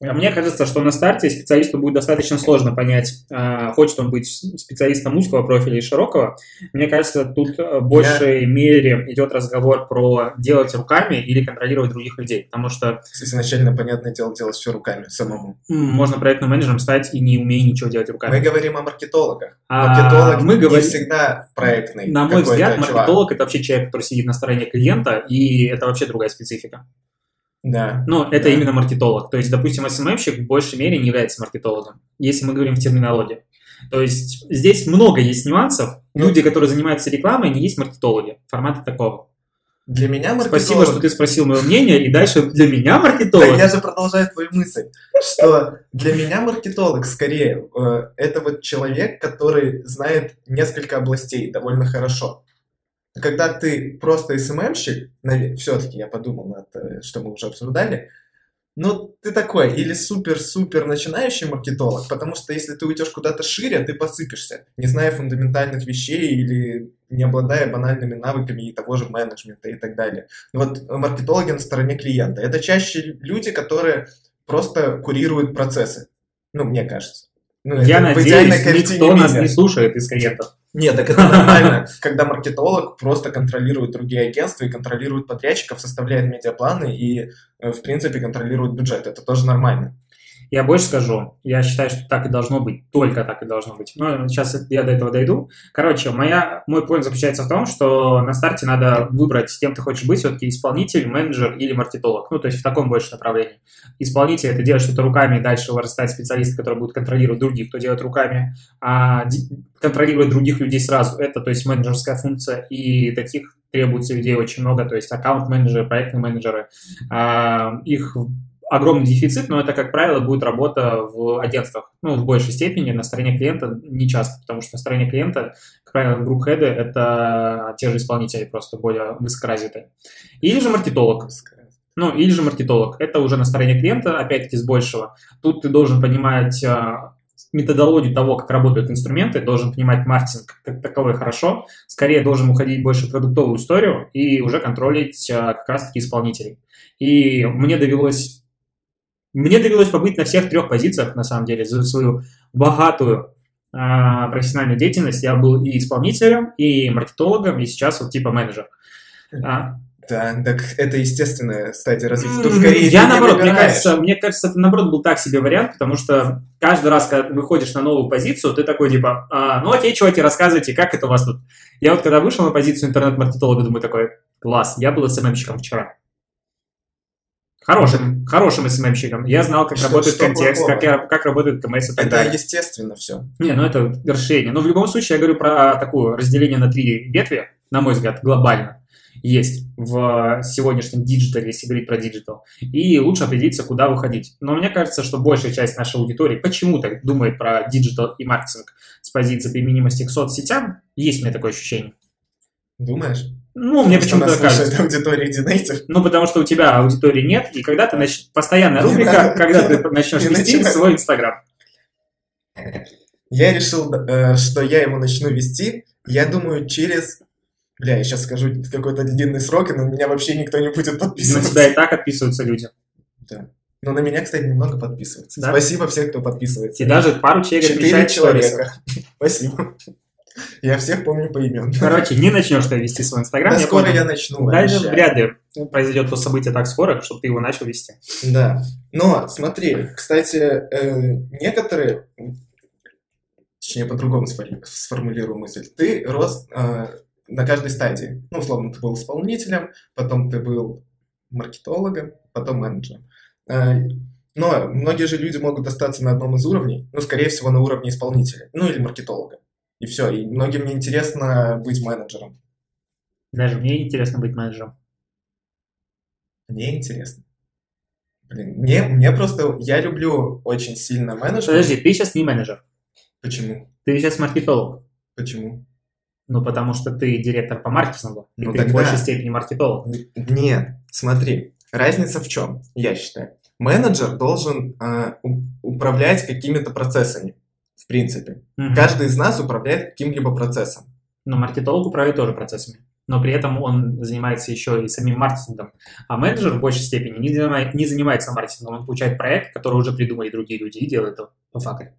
[SPEAKER 1] А Мне кажется, что на старте специалисту будет достаточно сложно понять, а, хочет он быть специалистом узкого профиля или широкого. Мне кажется, тут э, в большей мере идет разговор про делать руками или контролировать других людей. Потому что
[SPEAKER 2] Изначально, понятное дело, делать все руками самому.
[SPEAKER 1] можно проектным менеджером стать и не умея ничего делать
[SPEAKER 2] Мы
[SPEAKER 1] руками.
[SPEAKER 2] говорим о маркетологах.
[SPEAKER 1] А,
[SPEAKER 2] Маркетолог
[SPEAKER 1] мы
[SPEAKER 2] не
[SPEAKER 1] говорим-
[SPEAKER 2] всегда проектный.
[SPEAKER 1] На мой взгляд,
[SPEAKER 2] чувак.
[SPEAKER 1] маркетолог это вообще человек, который сидит на стороне клиента, и это вообще другая специфика.
[SPEAKER 2] Да.
[SPEAKER 1] Но это
[SPEAKER 2] Да.
[SPEAKER 1] именно маркетолог. То есть, допустим, SMM-щик в большей мере не является маркетологом, если мы говорим в терминологии. То есть здесь много есть нюансов.
[SPEAKER 2] Ну.
[SPEAKER 1] Люди, которые занимаются рекламой, не есть маркетологи. Формата такого.
[SPEAKER 2] Для меня маркетолог...
[SPEAKER 1] Спасибо, что ты спросил мое мнение, и дальше для меня
[SPEAKER 2] Да,
[SPEAKER 1] маркетолог.
[SPEAKER 2] я же продолжаю твою мысль, что для меня маркетолог скорее э, это вот человек, который знает несколько областей довольно хорошо. Когда ты просто СММщик, все-таки я подумал над, э, что мы уже обсуждали, ну, ты такой, или супер-супер начинающий маркетолог, потому что если ты уйдешь куда-то шире, ты посыпешься, не зная фундаментальных вещей или не обладая банальными навыками и того же менеджмента и так далее. Ну Вот маркетологи на стороне клиента. Это чаще люди, которые просто курируют процессы. Ну, мне кажется. Ну,
[SPEAKER 1] Я надеюсь, никто нас не слушает из клиентов.
[SPEAKER 2] Нет, так это нормально, когда маркетолог просто контролирует другие агентства и контролирует подрядчиков, составляет медиапланы и, э, в принципе, контролирует бюджет. Это тоже нормально.
[SPEAKER 1] Я больше скажу, я считаю, что так и должно быть, только так и должно быть. Но сейчас я до этого дойду. Короче, моя, мой поинт заключается в том, что на старте надо выбрать, кем ты хочешь быть, все-таки исполнитель, менеджер или маркетолог. Ну, то есть в таком больше направлении. Исполнитель – это делать что-то руками, дальше вырастает специалист, который будет контролировать других, кто делает руками. А контролировать других людей сразу – это, то есть, менеджерская функция, и таких требуется людей очень много, то есть аккаунт-менеджеры, проектные менеджеры. А, их огромный дефицит, но это, как правило, будет работа в агентствах. Ну, в большей степени, на стороне клиента не часто, потому что на стороне клиента, как правило, групп-хеды – это те же исполнители, просто более высокоразвитые. Или же маркетолог. Ну, или же маркетолог. Это уже на стороне клиента, опять-таки, с большего. Тут ты должен понимать а, методологию того, как работают инструменты, должен понимать маркетинг как таковой хорошо, скорее должен уходить больше в продуктовую историю и уже контролить а, как раз-таки исполнителей. И мне довелось мне довелось побыть на всех трех позициях, на самом деле, за свою богатую а, профессиональную деятельность. Я был и исполнителем, и маркетологом, и сейчас вот типа менеджер. А,
[SPEAKER 2] Да, так это естественное, кстати, развитие. Тут скорее
[SPEAKER 1] я наоборот, мне кажется, мне кажется, это наоборот был так себе вариант, потому что каждый раз, когда ты выходишь на новую позицию, ты такой типа, «А, ну окей, чуваки, рассказывайте, как это у вас тут. Я вот когда вышел на позицию интернет-маркетолога, думаю такой, класс, я был СММщиком вчера. Хорошим, хорошим СММщиком. Я знал, как
[SPEAKER 2] Что-
[SPEAKER 1] работает
[SPEAKER 2] что
[SPEAKER 1] контекст,
[SPEAKER 2] плохого?
[SPEAKER 1] как, я- как работает КМС и так
[SPEAKER 2] Это
[SPEAKER 1] далее.
[SPEAKER 2] естественно все.
[SPEAKER 1] Не, ну это расширение. Но в любом случае я говорю про такое разделение на три ветви. на мой взгляд, глобально есть в сегодняшнем диджитале, если говорить про диджитал, и лучше определиться, куда выходить. Но мне кажется, что большая часть нашей аудитории почему-то думает про диджитал и маркетинг с позиции применимости к соцсетям. Есть у меня такое ощущение.
[SPEAKER 2] Думаешь?
[SPEAKER 1] Ну, мне почему-то кажется.
[SPEAKER 2] аудитория digital native.
[SPEAKER 1] Ну, потому что у тебя аудитории нет, и когда ты начнешь... Постоянная рубрика, когда ты начнешь вести свой Инстаграм.
[SPEAKER 2] Я решил, э, что я его начну вести, я думаю, через... Бля, я сейчас скажу какой-то длинный срок, и на меня вообще никто не будет подписываться.
[SPEAKER 1] На тебя и так отписываются люди.
[SPEAKER 2] Да. Но на меня, кстати, немного подписываются.
[SPEAKER 1] Да?
[SPEAKER 2] Спасибо всем, кто подписывается.
[SPEAKER 1] И даже пару человек
[SPEAKER 2] Четыре человека. Спасибо. Я всех помню по имен.
[SPEAKER 1] Короче, не начнешь ты вести свой Инстаграм.
[SPEAKER 2] Да
[SPEAKER 1] я
[SPEAKER 2] скоро
[SPEAKER 1] понял.
[SPEAKER 2] я начну.
[SPEAKER 1] Даже
[SPEAKER 2] обещаю.
[SPEAKER 1] вряд ли произойдет то событие так скоро, чтобы ты его начал вести.
[SPEAKER 2] Да. Но, смотри, кстати, э, некоторые, точнее, по-другому сфор- сформулирую мысль. Ты рос э, на каждой стадии. Ну, условно, ты был исполнителем, потом ты был маркетологом, потом менеджером. Э, но многие же люди могут остаться на одном из уровней, ну, скорее всего, на уровне исполнителя, ну, или маркетолога. И все. И многим не интересно быть менеджером.
[SPEAKER 1] Даже мне интересно быть менеджером.
[SPEAKER 2] Мне интересно. Блин, мне, мне просто... Я люблю очень сильно менеджмент.
[SPEAKER 1] Подожди, ты сейчас не менеджер.
[SPEAKER 2] Почему?
[SPEAKER 1] Ты сейчас маркетолог.
[SPEAKER 2] Почему?
[SPEAKER 1] Ну, потому что ты директор по маркетингу, и
[SPEAKER 2] Ну,
[SPEAKER 1] ты в
[SPEAKER 2] тогда-
[SPEAKER 1] большей степени маркетолог.
[SPEAKER 2] Нет, смотри, разница в чем, я считаю. Менеджер должен у- управлять какими-то процессами, в принципе.
[SPEAKER 1] Мгм.
[SPEAKER 2] Каждый из нас управляет каким-либо процессом.
[SPEAKER 1] Но маркетолог управляет тоже процессами. Но при этом он занимается еще и самим маркетингом. А менеджер в большей степени не, занима- не занимается маркетингом. Он получает проект, который уже придумали другие люди, и делает его по факту.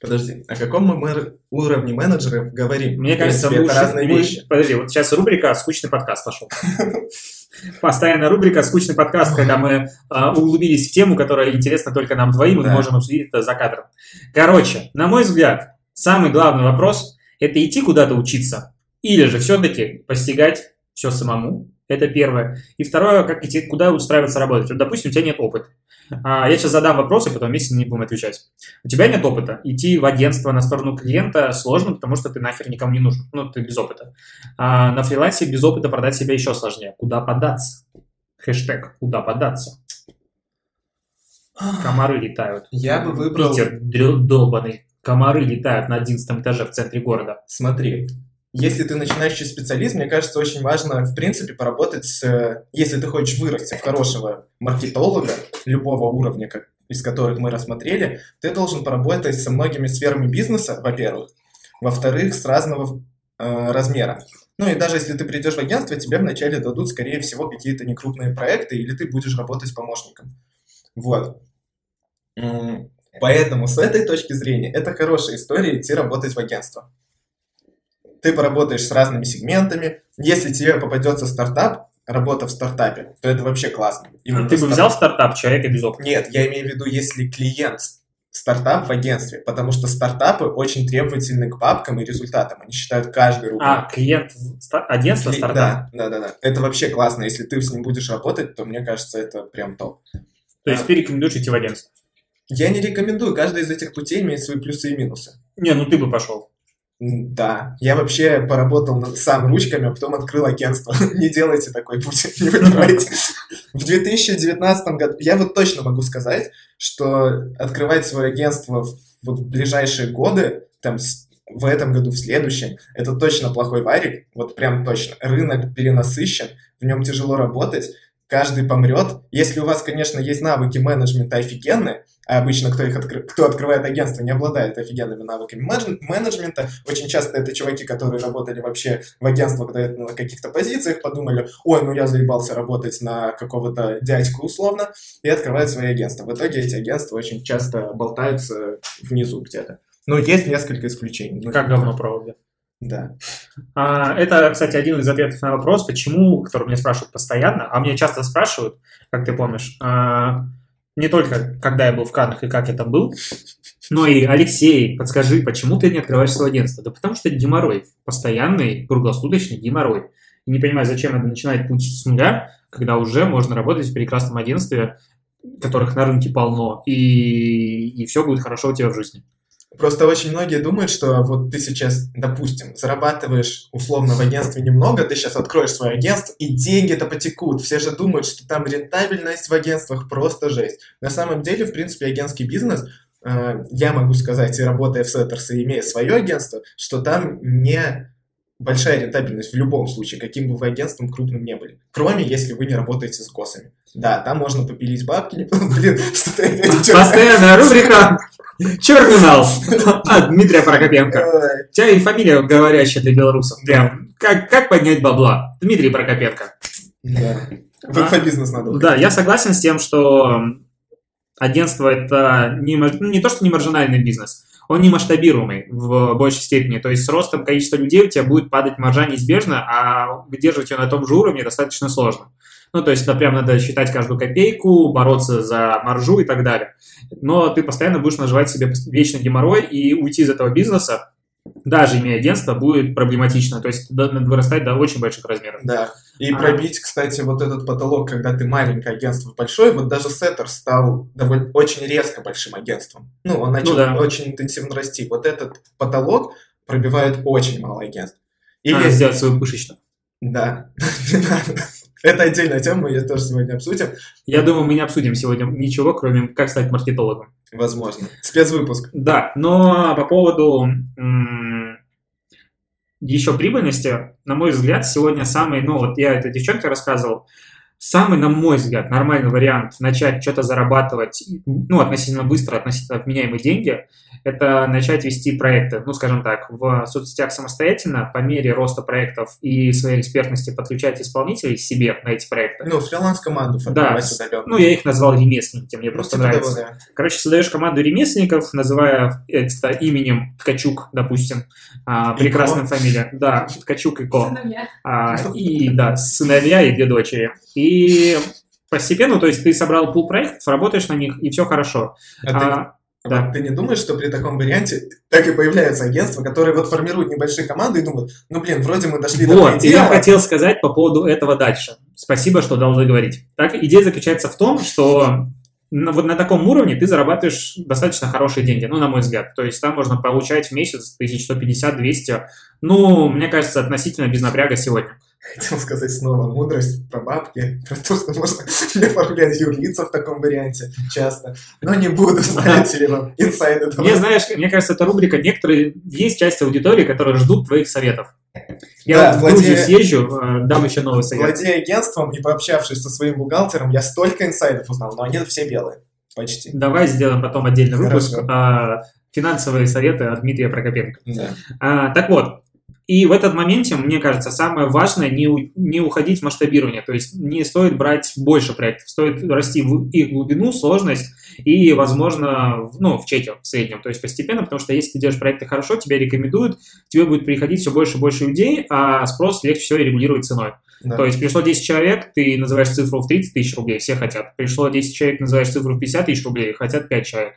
[SPEAKER 2] Подожди, о каком мы уровне менеджеров говорим?
[SPEAKER 1] Мне кажется, лучше...
[SPEAKER 2] это разные вещи.
[SPEAKER 1] Подожди, вот сейчас рубрика «Скучный подкаст» пошел. Постоянная рубрика «Скучный подкаст», когда мы а, углубились в тему, которая интересна только нам двоим, и мы
[SPEAKER 2] Да.
[SPEAKER 1] можем обсудить это за кадром. Короче, на мой взгляд, самый главный вопрос – это идти куда-то учиться или же все-таки постигать все самому. Это первое. И второе, как идти, куда устраиваться работать. Вот, допустим, у тебя нет опыта. А, я сейчас задам вопросы, потом вместе не будем отвечать. У тебя нет опыта. Идти в агентство на сторону клиента сложно, потому что ты нахер никому не нужен. Ну, ты без опыта. А на фрилансе без опыта продать себя еще сложнее. Куда податься? Хэштег «Куда податься?» Комары летают.
[SPEAKER 2] Я бы выбрал...
[SPEAKER 1] Питер долбаный. Комары летают на 11 этаже в центре города.
[SPEAKER 2] Смотри, если ты начинающий специалист, мне кажется, очень важно, в принципе, поработать с... Если ты хочешь вырасти в хорошего маркетолога любого уровня, как, из которых мы рассмотрели, ты должен поработать со многими сферами бизнеса, во-первых. Во-вторых, с разного э, размера. Ну и даже если ты придешь в агентство, тебе вначале дадут, скорее всего, какие-то некрупные проекты, или ты будешь работать помощником. Вот. Поэтому с этой точки зрения это хорошая история идти работать в агентство ты поработаешь с разными сегментами. Если тебе попадется стартап, работа в стартапе, то это вообще классно. Именно
[SPEAKER 1] Ты бы
[SPEAKER 2] старт-
[SPEAKER 1] взял стартап человека без опыта?
[SPEAKER 2] Нет, я имею в виду, если клиент стартап в агентстве, потому что стартапы очень требовательны к папкам и результатам. Они считают каждый рубль.
[SPEAKER 1] А, клиент ста- агентства
[SPEAKER 2] Кли-
[SPEAKER 1] стартап?
[SPEAKER 2] Да, да, да, да. Это вообще классно. Если ты с ним будешь работать, то мне кажется, это прям топ.
[SPEAKER 1] То есть
[SPEAKER 2] А.
[SPEAKER 1] ты рекомендуешь идти в агентство?
[SPEAKER 2] Я не рекомендую. Каждый из этих путей имеет свои плюсы и минусы.
[SPEAKER 1] Не, ну ты бы пошел.
[SPEAKER 2] Да, я вообще поработал сам ручками, а потом открыл агентство. Не делайте такой путь, не выбирайте. В 2019 году, я вот точно могу сказать, что открывать свое агентство в, в ближайшие годы, там, в этом году, в следующем, это точно плохой варик, вот прям точно. Рынок перенасыщен, в нем тяжело работать, каждый помрет. Если у вас, конечно, есть навыки менеджмента офигенные, а обычно кто их откры- кто открывает агентство, не обладает офигенными навыками менедж- менеджмента. Очень часто это чуваки, которые работали вообще в агентствах на каких-то позициях, подумали, ой, ну я заебался работать на какого-то дядьку условно, и открывают свои агентства. В итоге эти агентства очень часто болтаются внизу где-то. Но есть несколько исключений. Ну,
[SPEAKER 1] Как говно провода.
[SPEAKER 2] Да.
[SPEAKER 1] А, это, кстати, один из ответов на вопрос, почему, который меня спрашивают постоянно, а мне часто спрашивают, как ты помнишь, а, не только когда я был в Каннах и как я там был, но и Алексей, подскажи, почему ты не открываешь свое агентство? Да потому что это геморрой, постоянный, круглосуточный геморрой. И не понимаю, зачем надо начинать путь с нуля, когда уже можно работать в прекрасном агентстве, которых на рынке полно, и, и все будет хорошо у тебя в жизни.
[SPEAKER 2] Просто очень многие думают, что вот ты сейчас, допустим, зарабатываешь условно в агентстве немного, ты сейчас откроешь свое агентство, и деньги-то потекут. Все же думают, что там рентабельность в агентствах просто жесть. На самом деле, в принципе, агентский бизнес, э, я могу сказать, и работая в Сеттерс, и имея свое агентство, что там не большая рентабельность в любом случае, каким бы вы агентством крупным не были. Кроме, если вы не работаете с госами. Да, там можно попилить бабки, блин, что-то
[SPEAKER 1] Постоянная рубрика Черминал от Дмитрия Прокопенко. У тебя и фамилия говорящая для белорусов. Прям, как, как поднять бабла? Дмитрий Прокопенко.
[SPEAKER 2] Да. В инфобизнес надо.
[SPEAKER 1] Да, я согласен с тем, что агентство это не, ну, не то, что не маржинальный бизнес, он не масштабируемый в большей степени. То есть с ростом количества людей у тебя будет падать маржа неизбежно, а выдерживать ее на том же уровне достаточно сложно. Ну, то есть, это прям надо считать каждую копейку, бороться за маржу и так далее. Но ты постоянно будешь наживать себе вечный геморрой, и уйти из этого бизнеса, даже имея агентство, будет проблематично. То есть, вырастать до очень больших размеров.
[SPEAKER 2] Да. И а. пробить, кстати, вот этот потолок, когда ты маленькое агентство большое, вот даже Сеттер стал довольно очень резко большим агентством. Ну, он начал ну, да. очень интенсивно расти. Вот этот потолок пробивает очень мало агентств.
[SPEAKER 1] Или... А, сделать свою пышечную.
[SPEAKER 2] Да, Это отдельная тема, мы ее тоже сегодня обсудим.
[SPEAKER 1] Я думаю, мы не обсудим сегодня ничего, кроме как стать маркетологом.
[SPEAKER 2] Возможно. Спецвыпуск.
[SPEAKER 1] Да, но по поводу еще прибыльности, на мой взгляд, сегодня самый, ну вот я этой девчонке рассказывал, самый, на мой взгляд, нормальный вариант начать что-то зарабатывать, ну, относительно быстро, относительно отменяемые деньги, это начать вести проекты, ну, скажем так, в соцсетях самостоятельно, по мере роста проектов и своей экспертности подключать исполнителей себе на эти проекты.
[SPEAKER 2] Ну, фриланс-команду
[SPEAKER 1] Да, ну, я их назвал ремесленники, мне ну, просто типа нравится. Того, да. Короче, создаешь команду ремесленников, называя это именем Ткачук, допустим, а, прекрасная фамилия. Да, Ткачук и Ко. Сыновья. А, и, да, сыновья и две дочери. И постепенно, то есть ты собрал пул проектов, работаешь на них, и все хорошо.
[SPEAKER 2] А, а да. Ты не думаешь, что при таком варианте так и появляются агентства, которые вот формируют небольшие команды и думают, ну блин, вроде мы дошли
[SPEAKER 1] вот, до Вот, я хотел сказать по поводу этого дальше. Спасибо, что дал договорить. Так, идея заключается в том, что на, вот на таком уровне ты зарабатываешь достаточно хорошие деньги, ну, на мой взгляд. То есть там можно получать в месяц 1150-200. Ну, мне кажется, относительно без напряга сегодня.
[SPEAKER 2] Хотел сказать снова мудрость про бабки, про то, что можно оформлять юрлица в таком варианте часто. Но не буду, знаете ли вам, инсайды.
[SPEAKER 1] Мне, знаешь, мне кажется, эта рубрика, некоторые, есть часть аудитории, которые ждут твоих советов. Я да, вот в Грузию владея... съезжу, э, дам еще новый совет.
[SPEAKER 2] Владея агентством и пообщавшись со своим бухгалтером, я столько инсайдов узнал, но они все белые. Почти.
[SPEAKER 1] Давай сделаем потом отдельный выпуск. А, финансовые советы от Дмитрия Прокопенко.
[SPEAKER 2] Да.
[SPEAKER 1] А, так вот, и в этот моменте, мне кажется, самое важное не, не уходить в масштабирование. То есть не стоит брать больше проектов, стоит расти в их глубину, сложность и, возможно, ну, в чеке в среднем. То есть постепенно, потому что если ты делаешь проекты хорошо, тебя рекомендуют, тебе будет приходить все больше и больше людей, а спрос легче всего регулировать ценой. Да. То есть пришло 10 человек, ты называешь цифру в 30 тысяч рублей, все хотят. Пришло 10 человек, называешь цифру в 50 тысяч рублей, хотят 5 человек.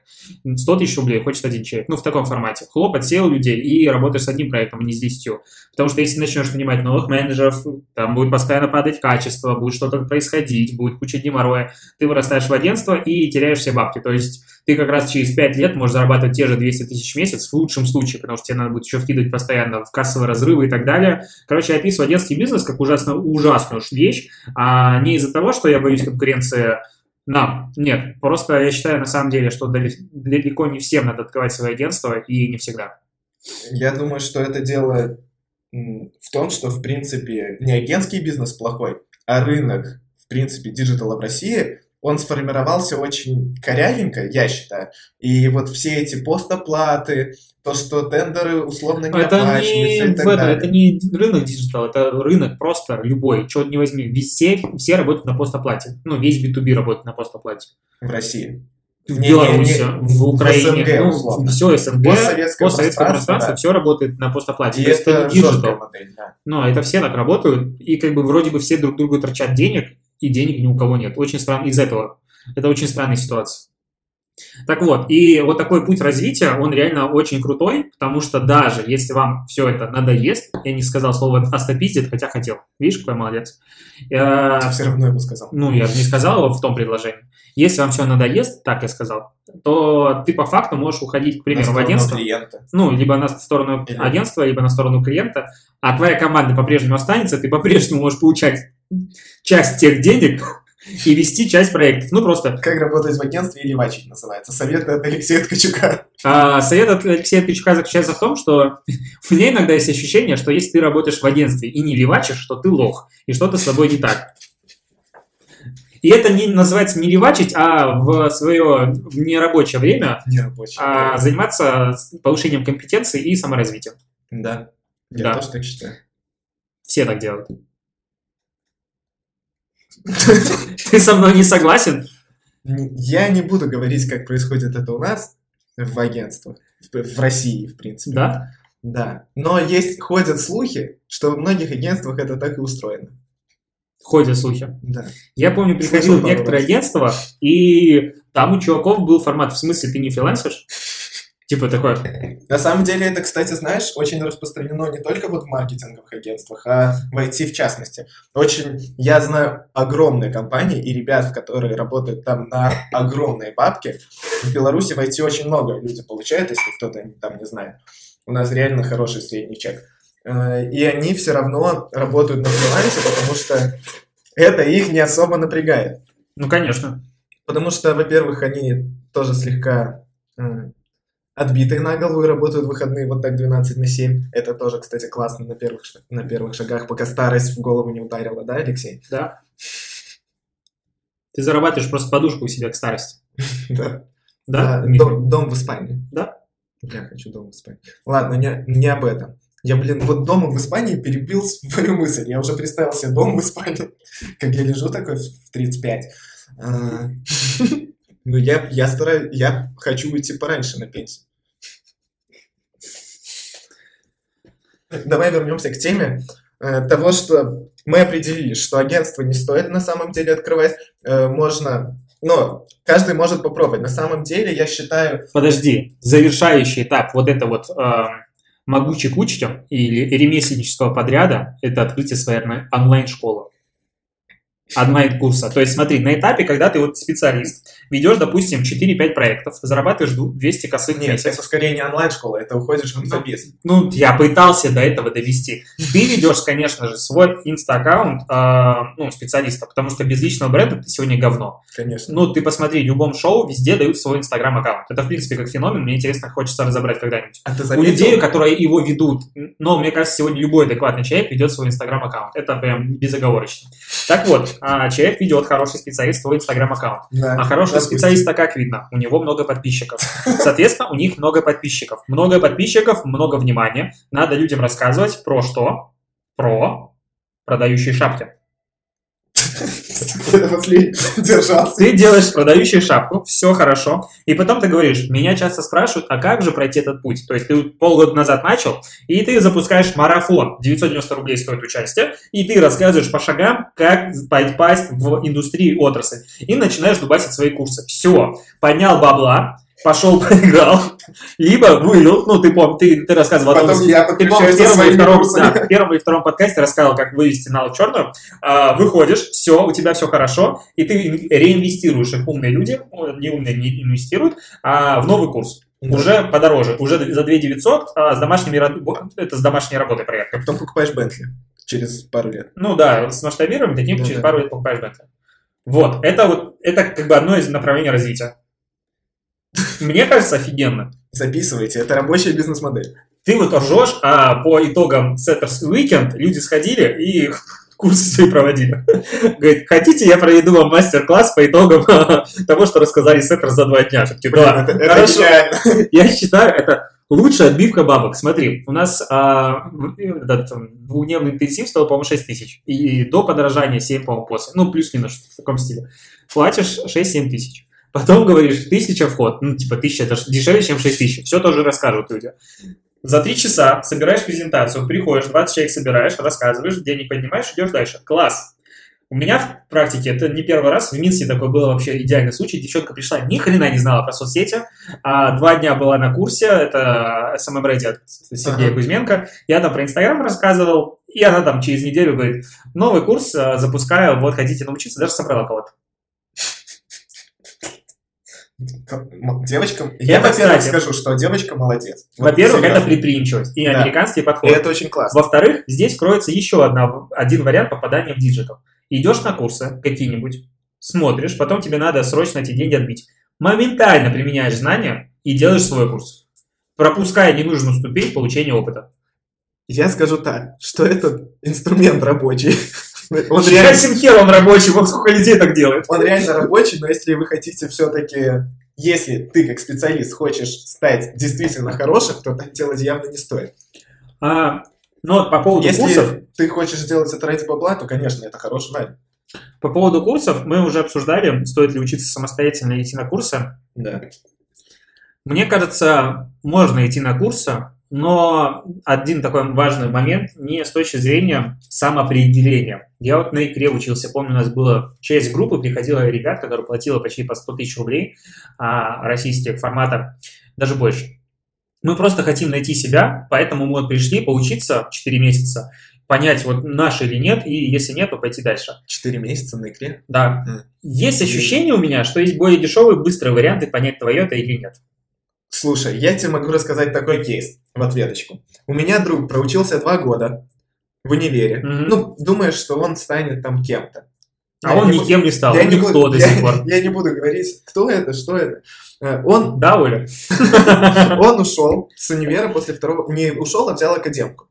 [SPEAKER 1] 100 тысяч рублей, хочет один человек. Ну, в таком формате. Хлоп, отсеял людей и работаешь с одним проектом, а не с 10. Потому что если начнешь нанимать новых менеджеров, там будет постоянно падать качество, будет что-то происходить, будет куча геморроя. Ты вырастаешь в агентство и теряешь все бабки. То есть ты как раз через 5 лет можешь зарабатывать те же 200 тысяч в месяц в лучшем случае, потому что тебе надо будет еще вкидывать постоянно в кассовые разрывы и так далее. Короче, я описываю агентский бизнес как ужасно ужасную вещь, а не из-за того, что я боюсь конкуренции нам. Нет, просто я считаю на самом деле, что далеко не всем надо открывать свое агентство и не всегда.
[SPEAKER 2] Я думаю, что это дело в том, что, в принципе, не агентский бизнес плохой, а рынок, в принципе, диджитала в России он сформировался очень корявенько, я считаю. И вот все эти постоплаты, то, что тендеры условно не это оплачиваются не и так это,
[SPEAKER 1] далее. Это не рынок диджитал, это рынок просто любой, что не возьми. Все, все работают на постоплате. Ну, весь B2B работает на постоплате.
[SPEAKER 2] В России.
[SPEAKER 1] В не, Беларуси, не, в Украине, в СНГ, ну, условно. все СНГ, постсоветское, постсоветское пространство, да. все работает на постоплате.
[SPEAKER 2] И То это, это диджитал. Модель, да.
[SPEAKER 1] Но это все так работают, и как бы вроде бы все друг другу торчат денег, и денег ни у кого нет. Очень странно из этого. Это очень странная ситуация. Так вот, и вот такой путь развития, он реально очень крутой, потому что даже если вам все это надоест, я не сказал слово «остопиздит», хотя хотел. Видишь, какой молодец.
[SPEAKER 2] Я... Ты все равно его сказал.
[SPEAKER 1] Ну, я же не сказал его в том предложении. Если вам все надоест, так я сказал, то ты по факту можешь уходить, к примеру, в агентство.
[SPEAKER 2] клиента.
[SPEAKER 1] Ну, либо на сторону
[SPEAKER 2] Или-
[SPEAKER 1] агентства, либо на сторону клиента, а твоя команда по-прежнему останется, ты по-прежнему можешь получать часть тех денег и вести часть проектов. Ну, просто
[SPEAKER 2] Как работать в агентстве или вачить называется. Советы от Алексея Ткачука.
[SPEAKER 1] А, совет от Алексея Ткачука заключается в том, что у меня иногда есть ощущение, что если ты работаешь в агентстве и не левачишь, что ты лох, и что-то с тобой не так. И это не называется не левачить, а в свое нерабочее время
[SPEAKER 2] Нерабочий.
[SPEAKER 1] а, заниматься с- повышением компетенции и саморазвитием.
[SPEAKER 2] Да. Я
[SPEAKER 1] Да.
[SPEAKER 2] тоже так считаю.
[SPEAKER 1] Все так делают. Ты со мной не согласен?
[SPEAKER 2] Я не буду говорить, как происходит это у нас в агентствах, в, в России, в принципе.
[SPEAKER 1] Да?
[SPEAKER 2] Да. Но есть, ходят слухи, что в многих агентствах это так и устроено.
[SPEAKER 1] Ходят слухи.
[SPEAKER 2] Да.
[SPEAKER 1] Я помню, приходил в некоторые
[SPEAKER 2] пару раз.
[SPEAKER 1] агентства, и там у чуваков был формат, в смысле, ты не фрилансишь? Типа такой,
[SPEAKER 2] На самом деле это, кстати, знаешь, очень распространено не только вот в маркетинговых агентствах, а в IT в частности. Очень, я знаю огромные компании и ребят, которые работают там на огромные бабки. В Беларуси в IT очень много люди получают, если кто-то там не знает. У нас реально хороший средний чек. Э, И они все равно работают на фрилансе, потому что это их не особо напрягает.
[SPEAKER 1] ну, конечно.
[SPEAKER 2] Потому что, во-первых, они тоже слегка э, отбитые на голову и работают в выходные вот так 12 на 7. Это тоже, кстати, классно на первых, на первых шагах, пока старость в голову не ударила, да, Алексей?
[SPEAKER 1] Да. Ты зарабатываешь просто подушку у себя к старости.
[SPEAKER 2] Да.
[SPEAKER 1] Да?
[SPEAKER 2] Дом, в Испании.
[SPEAKER 1] Да.
[SPEAKER 2] Я хочу дом в Испании. Ладно, не об этом. Я, блин, вот домом в Испании перебил свою мысль. Я уже представил себе дом в Испании, как я лежу такой в в 35. А, Ну, я, я стараюсь, я хочу уйти пораньше на пенсию. Давай вернемся к теме э, того, что мы определили, что агентство не стоит на самом деле открывать. Э, Можно, но каждый может попробовать. На самом деле, я считаю,
[SPEAKER 1] Подожди, завершающий этап вот это вот э, могучей кучки или ремесленнического подряда – это открытие своей онлайн- онлайн-школы. Онлайн-курса. То есть смотри, на этапе, когда ты вот специалист, ведешь, допустим, 4-5 проектов, зарабатываешь ду- 200 косых в
[SPEAKER 2] нет,
[SPEAKER 1] месяц.
[SPEAKER 2] это скорее не онлайн-школа, это уходишь в инфобиз.
[SPEAKER 1] Ну, я пытался до этого довести. Ты ведешь, конечно же, свой инста-аккаунт э, ну, специалиста, потому что без личного бренда ты сегодня говно.
[SPEAKER 2] Конечно.
[SPEAKER 1] Ну, ты посмотри, в любом шоу везде дают свой инстаграм-аккаунт. Это, в принципе, как феномен, мне интересно, хочется разобрать когда-нибудь.
[SPEAKER 2] А ты
[SPEAKER 1] У людей, которые его ведут, но мне кажется, сегодня любой адекватный человек ведет свой инстаграм-аккаунт. Это прям безоговорочно. Так вот, а, человек ведет хороший специалист свой инстаграм-аккаунт.
[SPEAKER 2] Да.
[SPEAKER 1] А хорошего
[SPEAKER 2] Допустим.
[SPEAKER 1] специалиста как видно? У него много подписчиков. Соответственно, у них много подписчиков. Много подписчиков, много внимания. Надо людям рассказывать про что? Про продающие шапки.
[SPEAKER 2] Держался.
[SPEAKER 1] Ты делаешь продающую шапку, все хорошо, и потом ты говоришь, меня часто спрашивают, а как же пройти этот путь? То есть ты полгода назад начал, и ты запускаешь марафон, 990 рублей стоит участие, и ты рассказываешь по шагам, как попасть в индустрию отрасль, и начинаешь дубасить свои курсы. Все, поднял бабла, пошел поиграл, либо вылил, ну ты помнишь, ты, ты рассказывал о том,
[SPEAKER 2] Потом я
[SPEAKER 1] ты, по-моему, в первом, и втором, да, в первом и втором подкасте рассказывал, как вывести налог черную. А, выходишь, все, у тебя все хорошо, и ты реинвестируешь их. Умные люди, не умные не инвестируют, а в новый курс.
[SPEAKER 2] Да.
[SPEAKER 1] Уже подороже, уже за 2 900, а с домашними, это с домашней работой проекта.
[SPEAKER 2] Потом покупаешь Бентли через пару лет.
[SPEAKER 1] Ну да, с масштабированием таким
[SPEAKER 2] Ну
[SPEAKER 1] через
[SPEAKER 2] да.
[SPEAKER 1] пару лет покупаешь Bentley. Вот, это вот, это как бы одно из направлений развития. Мне кажется, офигенно.
[SPEAKER 2] Записывайте, это рабочая бизнес-модель.
[SPEAKER 1] Ты вот ржешь, а по итогам Setters Weekend люди сходили и курсы свои проводили. Говорит, хотите, я проведу вам мастер-класс по итогам того, что рассказали Setters за два дня.
[SPEAKER 2] Блин,
[SPEAKER 1] да,
[SPEAKER 2] это, это
[SPEAKER 1] хорошо.
[SPEAKER 2] гениально.
[SPEAKER 1] Я считаю, это лучшая отбивка бабок. Смотри, у нас а, этот двухдневный интенсив стоил, по-моему, 6 тысяч. И до подорожания 7, по-моему, после. Ну, плюс-минус в таком стиле. Платишь 6-7 тысяч. Потом говоришь, тысяча вход. Ну, типа, тысяча, это дешевле, чем 6 тысяч. Все тоже расскажут люди. За три часа собираешь презентацию, приходишь, 20 человек собираешь, рассказываешь, денег поднимаешь, идешь дальше. Класс. У меня в практике, это не первый раз, в Минске такой был вообще идеальный случай. Девчонка пришла, ни хрена не знала про соцсети, а, два дня была на курсе, это SMM Ready от Сергея
[SPEAKER 2] Ага.
[SPEAKER 1] Кузьменко. Я там про Инстаграм рассказывал, и она там через неделю говорит, новый курс а, запускаю, вот хотите научиться, даже собрала кого-то.
[SPEAKER 2] Девочка...
[SPEAKER 1] Это,
[SPEAKER 2] Я, во-первых,
[SPEAKER 1] кстати.
[SPEAKER 2] скажу, что девочка молодец. Вот
[SPEAKER 1] Во-первых, это
[SPEAKER 2] серьезно.
[SPEAKER 1] предприимчивость и
[SPEAKER 2] Да.
[SPEAKER 1] американский
[SPEAKER 2] И
[SPEAKER 1] подход.
[SPEAKER 2] это очень классно.
[SPEAKER 1] Во-вторых, здесь кроется еще одна, один вариант попадания в диджитал. Идешь на курсы какие-нибудь, смотришь, потом тебе надо срочно эти деньги отбить. Моментально применяешь знания и делаешь свой курс, пропуская ненужную ступень получения опыта.
[SPEAKER 2] Я скажу так, что это инструмент рабочий. Он реально,
[SPEAKER 1] хер он рабочий, вот сколько людей так делает.
[SPEAKER 2] он реально рабочий, но если вы хотите все-таки, если ты как специалист хочешь стать действительно хорошим, то так делать явно не стоит.
[SPEAKER 1] А, но по поводу
[SPEAKER 2] Если
[SPEAKER 1] курсов,
[SPEAKER 2] ты хочешь сделать это ради бабла, то, конечно, это хороший вариант.
[SPEAKER 1] по поводу курсов мы уже обсуждали, стоит ли учиться самостоятельно идти на курсы.
[SPEAKER 2] Да.
[SPEAKER 1] Мне кажется, можно идти на курсы, но один такой важный момент не с точки зрения самоопределения. Я вот на икре учился, помню, у нас было часть группы, приходила ребят, которые платила почти по 100 тысяч рублей, а российских формата даже больше. Мы просто хотим найти себя, поэтому мы пришли поучиться 4 месяца, понять, вот наш или нет, и если нет, то пойти дальше.
[SPEAKER 2] Четыре месяца на икре.
[SPEAKER 1] Да.
[SPEAKER 2] Мгм.
[SPEAKER 1] Есть ощущение у меня, что есть более дешевые, быстрые варианты понять, твое это или нет.
[SPEAKER 2] Слушай, я тебе могу рассказать такой кейс в ответочку. У меня друг проучился два года в универе.
[SPEAKER 1] Мгм.
[SPEAKER 2] Ну, думаешь, что он станет там кем-то.
[SPEAKER 1] А
[SPEAKER 2] Я
[SPEAKER 1] он
[SPEAKER 2] не
[SPEAKER 1] никем не стал,
[SPEAKER 2] я
[SPEAKER 1] он
[SPEAKER 2] не
[SPEAKER 1] никто
[SPEAKER 2] буду-
[SPEAKER 1] до
[SPEAKER 2] я-
[SPEAKER 1] сих пор.
[SPEAKER 2] Я не буду говорить, кто это, что это. Э, Он,
[SPEAKER 1] Да, Оля?
[SPEAKER 2] он ушел с универа после второго... Не ушел, а взял академку.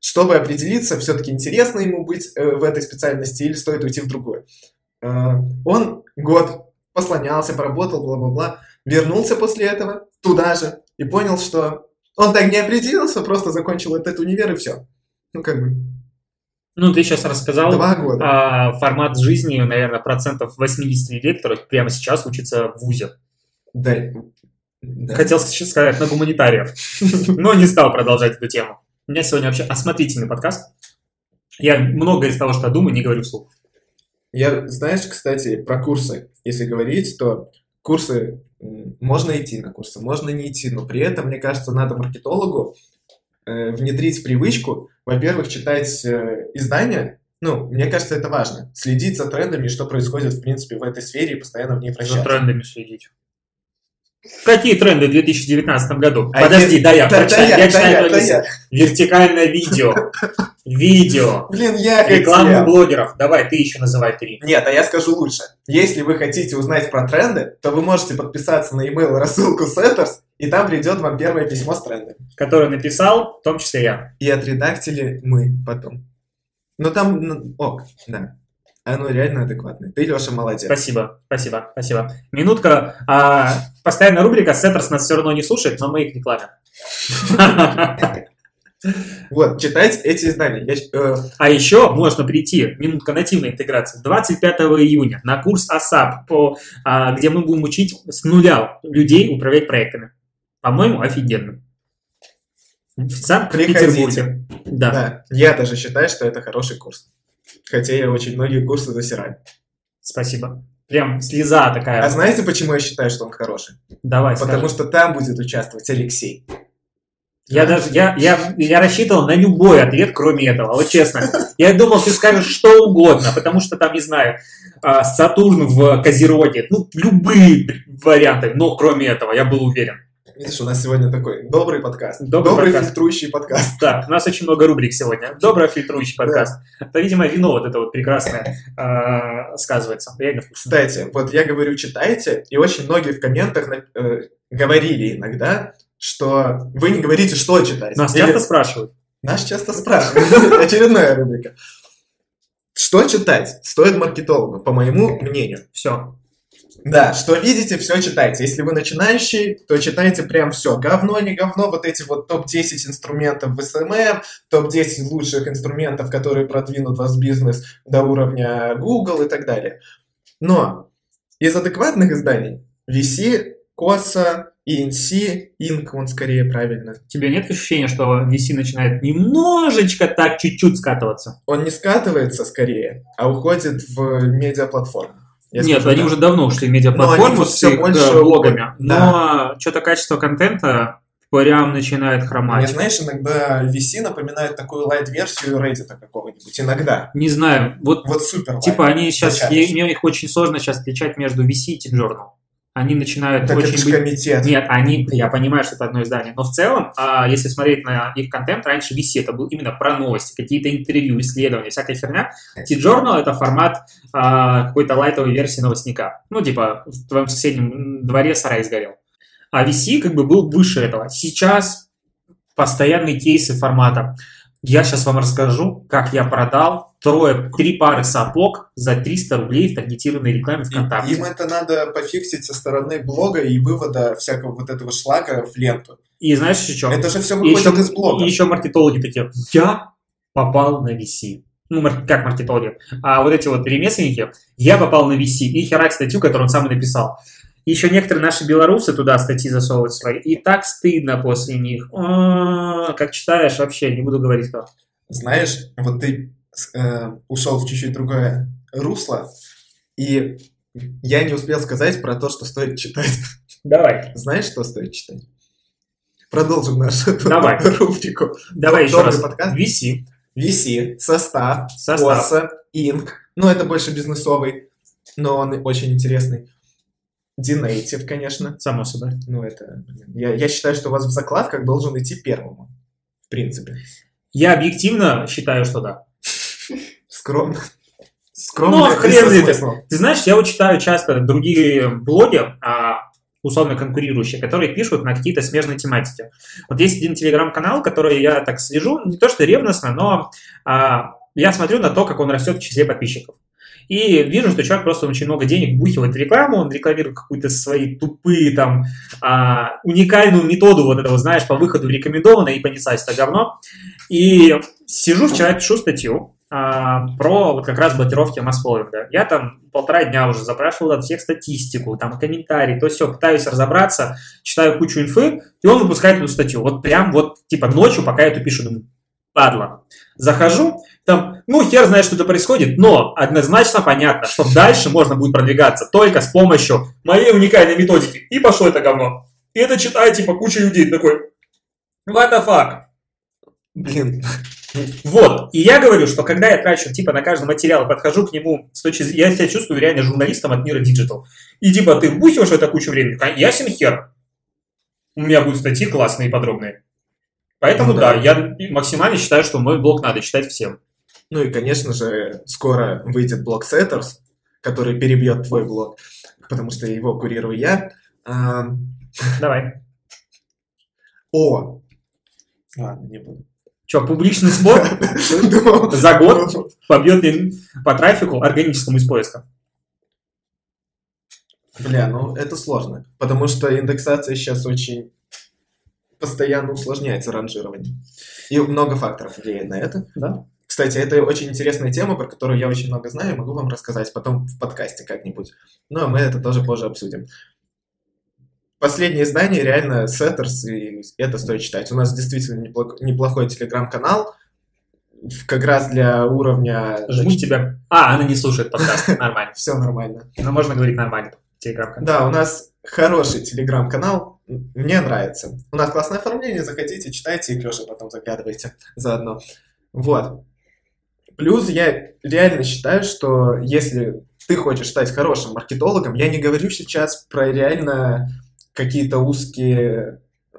[SPEAKER 2] Чтобы определиться, все-таки интересно ему быть э, в этой специальности или стоит уйти в другую. Э, Он год послонялся, поработал, бла-бла-бла. Вернулся после этого туда же и понял, что он так не определился, просто закончил этот универ и все. Ну, как бы,
[SPEAKER 1] Ну, ты сейчас рассказал
[SPEAKER 2] два года.
[SPEAKER 1] а, формат жизни, наверное, процентов 80 людей, которые прямо сейчас учатся в ВУЗе.
[SPEAKER 2] Да. Да.
[SPEAKER 1] Хотел сейчас сказать на гуманитариев, но не стал продолжать эту тему. У меня сегодня вообще осмотрительный подкаст. Я многое из того, что думаю, не говорю вслух.
[SPEAKER 2] Я, знаешь, кстати, про курсы, если говорить, то курсы, можно идти на курсы, можно не идти, но при этом, мне кажется, надо маркетологу э, внедрить привычку, во-первых, читать э, издания, ну, мне кажется, это важно, следить за трендами, что происходит, в принципе, в этой сфере и постоянно в ней
[SPEAKER 1] За
[SPEAKER 2] вращаться.
[SPEAKER 1] трендами следить. Какие тренды в 2019 году?
[SPEAKER 2] А
[SPEAKER 1] Подожди,
[SPEAKER 2] я-
[SPEAKER 1] да я,
[SPEAKER 2] Да,
[SPEAKER 1] прочитаю,
[SPEAKER 2] да
[SPEAKER 1] я
[SPEAKER 2] я, да
[SPEAKER 1] читаю
[SPEAKER 2] я, да
[SPEAKER 1] мысль.
[SPEAKER 2] я.
[SPEAKER 1] Вертикальное видео. Видео.
[SPEAKER 2] Блин, я
[SPEAKER 1] Рекламу
[SPEAKER 2] хотел.
[SPEAKER 1] блогеров. Давай, ты еще называй три.
[SPEAKER 2] Нет, а я скажу лучше. Если вы хотите узнать про тренды, то вы можете подписаться на email рассылку Setters, и там придет вам первое письмо с трендами.
[SPEAKER 1] Который написал, в том числе я.
[SPEAKER 2] И отредактили мы потом. Ну там, ну, ок, да. Оно реально адекватное. Ты, Леша, молодец.
[SPEAKER 1] Спасибо, спасибо, спасибо. Минутка. А, постоянная рубрика Сеттерс нас все равно не слушает, но мы их рекламим.
[SPEAKER 2] Вот, читать эти издания. Я, э,
[SPEAKER 1] А еще можно прийти, минутка нативной интеграции, 25 июня на курс ASAP, по, а, где мы будем учить с нуля людей управлять проектами. По-моему, офигенно. В Санкт-Петербурге. Да.
[SPEAKER 2] да, я даже считаю, что это хороший курс. Хотя я очень многие курсы засираю.
[SPEAKER 1] спасибо. Прям слеза такая.
[SPEAKER 2] А знаете, почему я считаю, что он хороший?
[SPEAKER 1] Давай,
[SPEAKER 2] Потому
[SPEAKER 1] скажи.
[SPEAKER 2] что там будет участвовать Алексей.
[SPEAKER 1] Я даже, я, я, я рассчитывал на любой ответ, кроме этого, вот честно. Я думал, ты скажешь что угодно, потому что там, не знаю, а, Сатурн в Козероге, ну, любые варианты, но кроме этого, я был уверен.
[SPEAKER 2] Видишь, у нас сегодня такой добрый подкаст.
[SPEAKER 1] Добрый подкаст.
[SPEAKER 2] фильтрующий подкаст.
[SPEAKER 1] Да, у нас очень много рубрик сегодня. Добрый фильтрующий подкаст. Это, видимо, вино вот это вот прекрасное а, сказывается. Реально вкусно.
[SPEAKER 2] Кстати, вот я говорю, читайте, и очень многие в комментах э, говорили иногда, что вы не говорите, что читать.
[SPEAKER 1] Нас
[SPEAKER 2] Или-
[SPEAKER 1] часто спрашивают.
[SPEAKER 2] Нас часто спрашивают. Очередная рубрика. Что читать стоит маркетологу, по моему мнению?
[SPEAKER 1] Все.
[SPEAKER 2] Да, что видите, все читайте. Если вы начинающий, то читайте прям все. Говно, не говно, вот эти вот топ-10 инструментов в SMM, топ-10 лучших инструментов, которые продвинут ваш бизнес до уровня Google и так далее. Но из адекватных изданий VC, COSA, ENC, Inc, он скорее правильно.
[SPEAKER 1] У тебя нет ощущения, что VC начинает немножечко так чуть-чуть скатываться?
[SPEAKER 2] Он не скатывается скорее, а уходит в медиаплатформу. Я
[SPEAKER 1] Нет,
[SPEAKER 2] скажу
[SPEAKER 1] они
[SPEAKER 2] так.
[SPEAKER 1] уже давно ушли в медиаплатформу
[SPEAKER 2] вот
[SPEAKER 1] с
[SPEAKER 2] всё
[SPEAKER 1] их,
[SPEAKER 2] больше
[SPEAKER 1] э, блогами.
[SPEAKER 2] уходят.
[SPEAKER 1] Но что-то качество контента прям начинает
[SPEAKER 2] Мне,
[SPEAKER 1] хромать.
[SPEAKER 2] знаешь, иногда VC напоминает такую лайт-версию Reddit какого-нибудь. Иногда.
[SPEAKER 1] Не знаю, вот
[SPEAKER 2] Вот супер
[SPEAKER 1] типа они сейчас,
[SPEAKER 2] Зачаточно.
[SPEAKER 1] мне их очень сложно сейчас отличать между VC и Journal. Они начинают
[SPEAKER 2] Так
[SPEAKER 1] очень
[SPEAKER 2] это
[SPEAKER 1] быть...
[SPEAKER 2] комитет.
[SPEAKER 1] Нет, они, я понимаю, что это одно издание, но в целом, а, если смотреть на их контент, раньше VC это был именно про новости, какие-то интервью, исследования, всякая херня. T-Journal это формат а, какой-то лайтовой версии новостника. Ну, типа, в твоем соседнем дворе сарай сгорел. А VC как бы был выше этого. Сейчас постоянные кейсы формата. Я сейчас вам расскажу, как я продал трое, три пары сапог за 300 рублей в таргетированной рекламе ВКонтакте.
[SPEAKER 2] Им это надо пофиксить со стороны блога и вывода всякого вот этого шлака в ленту.
[SPEAKER 1] И знаешь еще что?
[SPEAKER 2] Это же все выходит
[SPEAKER 1] еще,
[SPEAKER 2] из блога.
[SPEAKER 1] и еще маркетологи такие, я попал на VC. Ну, как маркетологи? А вот эти вот ремесленники, я попал на VC. И херак статью, которую он сам и написал. Еще некоторые наши белорусы туда статьи засовывают свои. И так стыдно после них. А, Как читаешь, вообще не буду говорить как.
[SPEAKER 2] Знаешь, вот ты э, ушел в чуть-чуть другое русло, и я не успел сказать про то, что стоит читать.
[SPEAKER 1] Давай,
[SPEAKER 2] Знаешь, что стоит читать? Продолжим нашу
[SPEAKER 1] Давай.
[SPEAKER 2] рубрику.
[SPEAKER 1] давай еще раз.
[SPEAKER 2] подкаст.
[SPEAKER 1] VC,
[SPEAKER 2] VC, состав,
[SPEAKER 1] состав.
[SPEAKER 2] Оса, Инк. Ну, это больше бизнесовый, но он очень интересный. Динейтив, конечно.
[SPEAKER 1] Само собой.
[SPEAKER 2] Ну, это... Я, я считаю, что у вас в закладках должен идти первому. В принципе.
[SPEAKER 1] Я объективно считаю, что да.
[SPEAKER 2] Скромно. Скромно.
[SPEAKER 1] Ну,
[SPEAKER 2] и
[SPEAKER 1] хрен ли ты. Ты знаешь, я вот читаю часто другие блоги, а, условно конкурирующие, которые пишут на какие-то смежные тематики. Вот есть один телеграм-канал, который я так слежу, не то что ревностно, но а, я смотрю на то, как он растет в числе подписчиков. И вижу, что человек просто очень много денег бухивает в рекламу, он рекламирует какую-то свои тупые там а, уникальную методу вот этого, знаешь, по выходу в рекомендованное и понеслась это говно. И сижу вчера, пишу статью а, про вот как раз блокировки масс-фолловинга. Я там полтора дня уже запрашивал от всех статистику, там комментарии, то все, пытаюсь разобраться, читаю кучу инфы, и он выпускает эту статью. Вот прям вот типа ночью, пока я эту пишу, думаю, падла. Захожу, там, ну, хер знает, что это происходит, но однозначно понятно, что дальше можно будет продвигаться только с помощью моей уникальной методики. И пошло это говно. И это читает, типа, куча людей такой, what the fuck?
[SPEAKER 2] Блин.
[SPEAKER 1] Вот. И я говорю, что когда я трачу, типа, на каждый материал, подхожу к нему с точки зрения... Я себя чувствую реально журналистом от мира digital. И, типа, ты вбухиваешь это кучу времени, ясен хер. У меня будут статьи классные и подробные. Поэтому,
[SPEAKER 2] Ну
[SPEAKER 1] да.
[SPEAKER 2] да.
[SPEAKER 1] я максимально считаю, что мой блог надо читать всем.
[SPEAKER 2] Ну и, конечно же, скоро выйдет блог Setters, который перебьет твой блог, потому что его курирую я. А,
[SPEAKER 1] Давай.
[SPEAKER 2] О! Ладно, не буду.
[SPEAKER 1] Че, публичный спор за год побьет ли по трафику органическому из поиска?
[SPEAKER 2] Бля, ну это сложно, потому что индексация сейчас очень постоянно усложняется ранжирование. И много факторов влияет на это.
[SPEAKER 1] Да.
[SPEAKER 2] Кстати, это очень интересная тема, про которую я очень много знаю, могу вам рассказать потом в подкасте как-нибудь. Но мы это тоже позже обсудим. Последнее издание реально Setters, и это стоит читать. У нас действительно неплох- неплохой телеграм-канал, как раз для уровня...
[SPEAKER 1] Жму тебя. А, она не слушает подкаст. Нормально.
[SPEAKER 2] Все нормально.
[SPEAKER 1] Но можно говорить нормально. Телеграм-канал.
[SPEAKER 2] Да, у нас хороший телеграм-канал, мне нравится. У нас классное оформление, заходите, читайте и Лёше потом заглядывайте заодно. Вот. Плюс я реально считаю, что если ты хочешь стать хорошим маркетологом, я не говорю сейчас про реально какие-то узкие, э,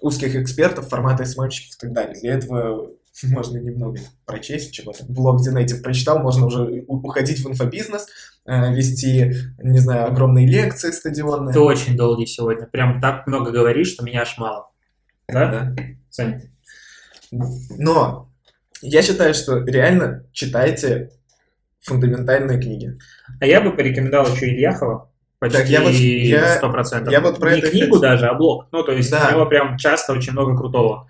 [SPEAKER 2] узких экспертов формата СММщиков и так далее. Для этого можно немного прочесть чего-то. Блог Динейтив прочитал, можно уже уходить в инфобизнес, э, вести, не знаю, огромные лекции стадионные.
[SPEAKER 1] Ты очень долгий сегодня. Прям так много говоришь, что меня аж мало. Да?
[SPEAKER 2] Да.
[SPEAKER 1] Саня?
[SPEAKER 2] Но я считаю, что реально читайте фундаментальные книги.
[SPEAKER 1] А я бы порекомендовал еще Ильяхова. Почти
[SPEAKER 2] Так, я вот- я-
[SPEAKER 1] 100%.
[SPEAKER 2] я вот про
[SPEAKER 1] Не
[SPEAKER 2] это
[SPEAKER 1] книгу
[SPEAKER 2] хотел.
[SPEAKER 1] даже, а блог. Ну, то есть
[SPEAKER 2] Да.
[SPEAKER 1] у него прям часто очень много крутого.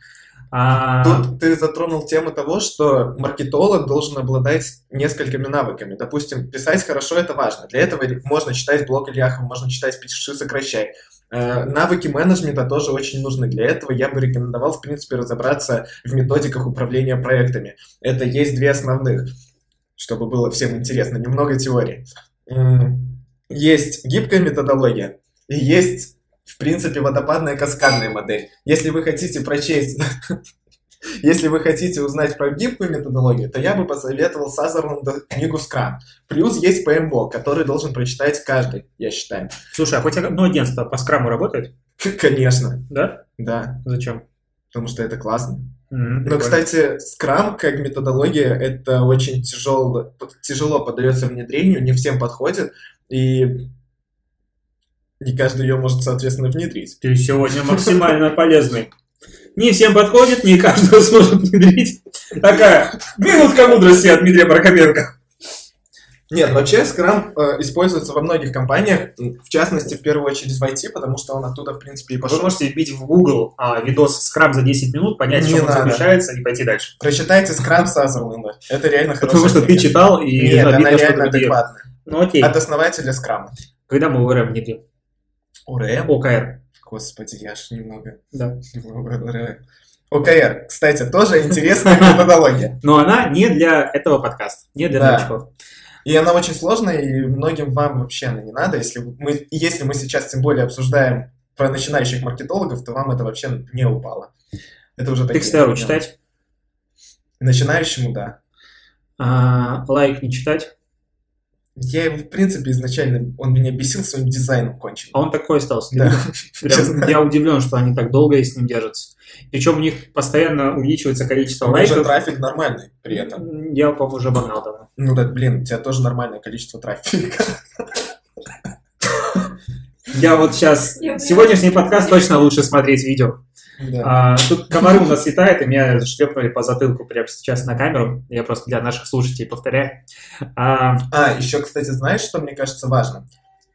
[SPEAKER 1] А,
[SPEAKER 2] Тут ты затронул тему того, что маркетолог должен обладать несколькими навыками. Допустим, писать хорошо – это важно. Для этого можно читать блог Ильяхова, можно читать «Пиши, сокращай». Э, Навыки менеджмента тоже очень нужны. Для этого я бы рекомендовал, в принципе, разобраться в методиках управления проектами. Это есть две основных, чтобы было всем интересно. Немного теории. Есть гибкая методология и есть, в принципе, водопадная каскадная модель. Если вы хотите прочесть Если вы хотите узнать про гибкую методологию, то я бы посоветовал Сазерленду книгу Scrum. Плюс есть PMBOK, который должен прочитать каждый, я считаю.
[SPEAKER 1] Слушай, а хоть одно агентство по скраму работает?
[SPEAKER 2] Конечно,
[SPEAKER 1] Да?
[SPEAKER 2] да,
[SPEAKER 1] Зачем?
[SPEAKER 2] потому что это классно.
[SPEAKER 1] М,
[SPEAKER 2] Но,
[SPEAKER 1] прикольно.
[SPEAKER 2] кстати, Scrum как методология, это очень тяжело, тяжело поддается внедрению, не всем подходит, и не каждый ее может, соответственно, внедрить.
[SPEAKER 1] Ты сегодня максимально полезный. Не всем подходит, не каждого сможет внедрить. Такая минутка мудрости от Дмитрия Прокопенко.
[SPEAKER 2] Нет, вообще Scrum э, используется во многих компаниях, в частности, в первую очередь в IT, потому что он оттуда, в принципе, и
[SPEAKER 1] Вы
[SPEAKER 2] пошел.
[SPEAKER 1] можете вбить в Google а, видос Scrum за 10 минут, понять, в
[SPEAKER 2] Не
[SPEAKER 1] чем он заключается, и пойти дальше.
[SPEAKER 2] Прочитайте Scrum Сазерленда. Это реально хорошо.
[SPEAKER 1] Потому что ты читал, и
[SPEAKER 2] Нет, она реально адекватная.
[SPEAKER 1] Ну окей.
[SPEAKER 2] От основателя Scrum.
[SPEAKER 1] Когда мы ОРМ внедрим?
[SPEAKER 2] ОРМ?
[SPEAKER 1] ОКР.
[SPEAKER 2] Господи, я ж немного...
[SPEAKER 1] Да.
[SPEAKER 2] ОКР, кстати, тоже интересная методология.
[SPEAKER 1] Но она не для этого подкаста, не для
[SPEAKER 2] Да.
[SPEAKER 1] новичков.
[SPEAKER 2] И она очень сложная, и многим вам вообще она не надо. Если мы, если мы сейчас тем более обсуждаем про начинающих маркетологов, то вам это вообще не упало. Это уже такие
[SPEAKER 1] Текстеру читать,
[SPEAKER 2] Начинающему, да.
[SPEAKER 1] а, лайк не читать.
[SPEAKER 2] Я, его, в принципе, изначально, он меня бесил своим дизайном конченым.
[SPEAKER 1] А он такой остался.
[SPEAKER 2] Да.
[SPEAKER 1] Прям я удивлен, что они так долго и с ним держатся. Причем у них постоянно увеличивается количество
[SPEAKER 2] У меня же
[SPEAKER 1] лайков.
[SPEAKER 2] трафик нормальный при этом.
[SPEAKER 1] Я, по-моему, уже обогнал давно.
[SPEAKER 2] Ну да, блин, у тебя тоже нормальное количество трафика.
[SPEAKER 1] Я вот сейчас... Сегодняшний подкаст точно лучше смотреть видео.
[SPEAKER 2] Да.
[SPEAKER 1] А, тут комары у нас летают, и меня шлепнули по затылку прямо сейчас на камеру. Я просто для наших слушателей повторяю. А,
[SPEAKER 2] А, еще, кстати, знаешь, что мне кажется важно?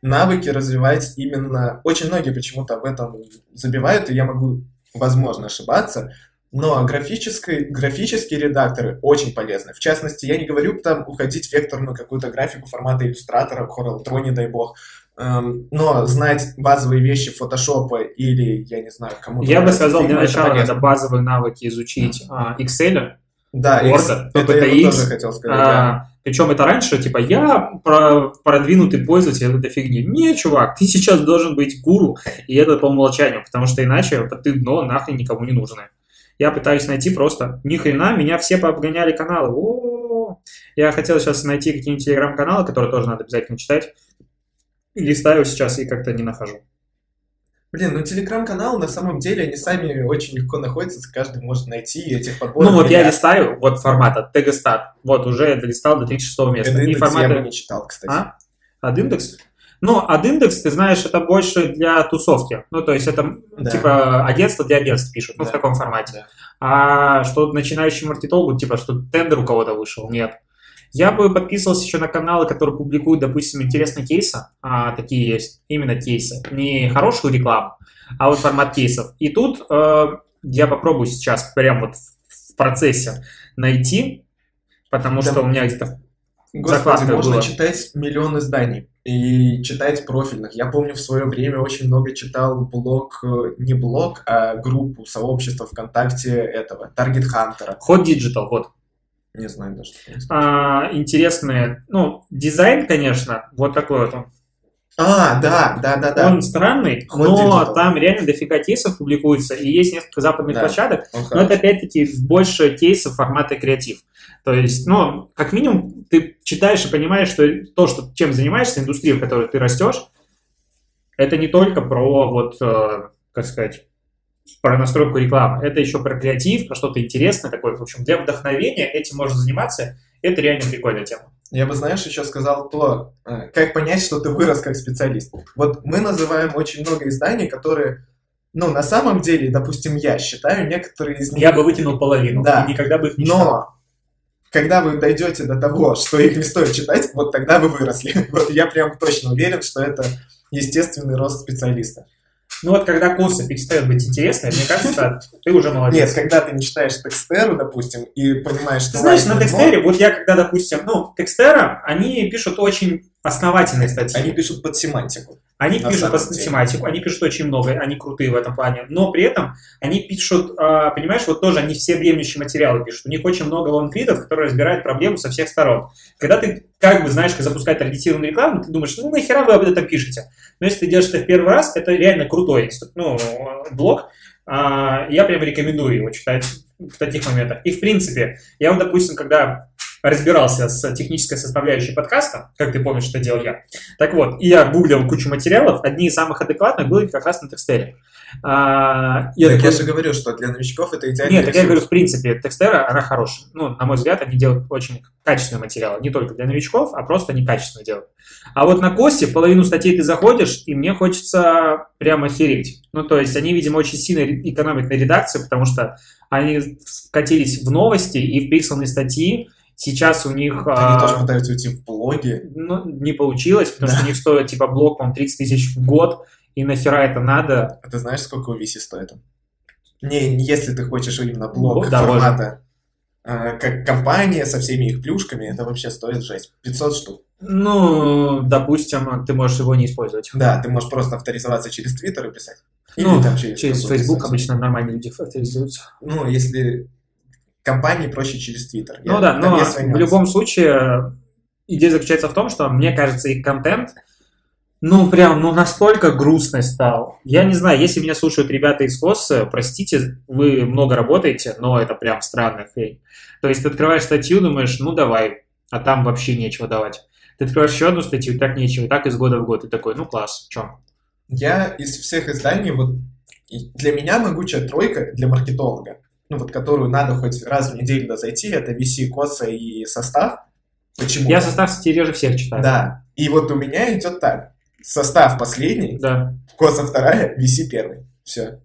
[SPEAKER 2] Навыки развивать именно... Очень многие почему-то об этом забивают, и я могу, возможно, ошибаться, но графической, графические редакторы очень полезны. В частности, я не говорю там уходить в векторную какую-то графику формата иллюстратора, Corel Draw, не дай бог, но знать базовые вещи фотошопа или, я не знаю, кому
[SPEAKER 1] я бы сказал, для
[SPEAKER 2] это
[SPEAKER 1] начала надо базовые навыки изучить а, Excel.
[SPEAKER 2] Да,
[SPEAKER 1] Word,
[SPEAKER 2] это
[SPEAKER 1] PPTX,
[SPEAKER 2] я тоже хотел сказать, да.
[SPEAKER 1] А, причем это раньше, типа, я про- продвинутый пользователь этой фигни. Не, чувак, ты сейчас должен быть гуру, и это по умолчанию, потому что иначе ты дно нахрен никому не нужное. Я пытаюсь найти просто, ни хрена, меня все пообгоняли каналы. О-о-о. Я хотел сейчас найти какие-нибудь телеграм-каналы, которые тоже надо обязательно читать. Листаю сейчас и как-то не нахожу.
[SPEAKER 2] Блин, ну телеграм-канал на самом деле они сами очень легко находятся, каждый может найти этих подборов.
[SPEAKER 1] Ну вот я листаю, вот формата Тегостат. Вот уже долистал до 36 места. И
[SPEAKER 2] индекс я
[SPEAKER 1] форматы-
[SPEAKER 2] бы не читал, кстати.
[SPEAKER 1] А? Адиндекс? Ну, Адиндекс, ты знаешь, это больше для тусовки. Ну, то есть это
[SPEAKER 2] Да.
[SPEAKER 1] типа агентство для агентств пишут, ну,
[SPEAKER 2] Да.
[SPEAKER 1] в таком формате.
[SPEAKER 2] Да.
[SPEAKER 1] А что начинающий маркетологу, типа, что тендер у кого-то вышел, нет. Я бы подписывался еще на каналы, которые публикуют, допустим, интересные кейсы. А, такие есть, именно кейсы. Не хорошую рекламу, а вот формат кейсов. И тут э, я попробую сейчас прям вот в процессе найти, потому
[SPEAKER 2] Да.
[SPEAKER 1] что у меня где-то
[SPEAKER 2] Господи, можно
[SPEAKER 1] была.
[SPEAKER 2] читать миллион изданий и читать профильных. Я помню, в свое время очень много читал блог, э, не блог, а группу, сообщество ВКонтакте этого, Таргет Хантера.
[SPEAKER 1] Hot Digital, вот.
[SPEAKER 2] Не знаю даже.
[SPEAKER 1] А, интересные, ну, дизайн, конечно, вот такой вот он.
[SPEAKER 2] А, да, да, да, да.
[SPEAKER 1] Он странный,
[SPEAKER 2] Hot
[SPEAKER 1] но
[SPEAKER 2] Digital.
[SPEAKER 1] там реально дофига кейсов публикуется, и есть несколько западных
[SPEAKER 2] Да.
[SPEAKER 1] площадок,
[SPEAKER 2] Он
[SPEAKER 1] но это опять-таки больше кейсов формата креатив. То есть, ну, как минимум, ты читаешь и понимаешь, что то, что, чем занимаешься, индустрия, в которой ты растешь, это не только про, вот, э, как сказать, про настройку рекламы. Это еще про креатив, про что-то интересное такое. В общем, для вдохновения этим можно заниматься. Это реально прикольная тема.
[SPEAKER 2] Я бы, знаешь, еще сказал то, э, как понять, что ты вырос как специалист. Вот мы называем очень много изданий, которые, ну, на самом деле, допустим, я считаю, некоторые из них...
[SPEAKER 1] Я бы вытянул половину.
[SPEAKER 2] Да.
[SPEAKER 1] И никогда бы их не читал.
[SPEAKER 2] Но когда вы дойдете до того, что их не стоит читать, вот тогда вы выросли. Вот я прям точно уверен, что это естественный рост специалиста.
[SPEAKER 1] Ну вот когда курсы перестают быть интересны, мне кажется, ты уже молодец.
[SPEAKER 2] Нет, когда ты не читаешь Текстеру, допустим, и понимаешь, что...
[SPEAKER 1] Ты знаешь, на Текстере, вот я когда, допустим, ну, Текстера, они пишут очень основательные статьи.
[SPEAKER 2] Они пишут под семантику.
[SPEAKER 1] Они пишут
[SPEAKER 2] самом
[SPEAKER 1] по
[SPEAKER 2] деле.
[SPEAKER 1] тематику, они пишут очень много, они крутые в этом плане, но при этом они пишут, а, понимаешь, вот тоже они все временющие материалы пишут. У них очень много лонгридов, которые разбирают проблему со всех сторон. Когда ты как бы знаешь, как запускать таргетированную рекламу, ты думаешь, ну нахера вы об этом пишете? Но если ты делаешь это в первый раз, это реально крутой ну, блог. А, я прям рекомендую его читать в таких моментах. И, в принципе, я вот, допустим, когда разбирался с технической составляющей подкаста, как ты помнишь, что делал я. Так вот, и я гуглил кучу материалов, одни из самых адекватных были как раз на текстере.
[SPEAKER 2] А, я, так такой... я же говорю, что для новичков это идеально.
[SPEAKER 1] Нет, так я говорю, в принципе, текстера, она хорошая. Ну, на мой взгляд, они делают очень качественные материалы. Не только для новичков, а просто некачественно делают. А вот на Косте половину статей ты заходишь, и мне хочется прямо хереть. Ну, то есть они, видимо, очень сильно экономят на редакции, потому что они вкатились в новости и в пиксельные статьи, Сейчас у них...
[SPEAKER 2] Они а, тоже пытаются уйти в блоги.
[SPEAKER 1] Ну, не получилось, потому да. что у них стоит типа блог, по 30 тысяч в год, и нахера это надо?
[SPEAKER 2] А ты знаешь, сколько у VC стоит? Не, если ты хочешь именно блог ну, да, формата, а, как компания со всеми их плюшками, это вообще стоит жесть. 500 штук.
[SPEAKER 1] Ну, допустим, ты можешь его не использовать.
[SPEAKER 2] Да, ты можешь просто авторизоваться через Твиттер и писать.
[SPEAKER 1] Или ну, там через, через Facebook обычно нормальные люди авторизуются.
[SPEAKER 2] Ну, если компании проще через Твиттер.
[SPEAKER 1] Ну да, но в любом случае идея заключается в том, что мне кажется, их контент, ну прям, ну настолько грустный стал. Я не знаю, если меня слушают ребята из КОСа, простите, вы много работаете, но это прям странная хрень. То есть ты открываешь статью, думаешь, ну давай, а там вообще нечего давать. Ты открываешь еще одну статью, так нечего, и так из года в год. И такой, ну класс, что?
[SPEAKER 2] Я из всех изданий, вот для меня могучая тройка для маркетолога ну вот которую надо хоть раз в неделю зайти, это VC, Коса и состав.
[SPEAKER 1] Почему? Я состав, кстати, реже всех читаю.
[SPEAKER 2] Да. И вот у меня идет так. Состав последний,
[SPEAKER 1] да.
[SPEAKER 2] Коса вторая, VC первый. Все.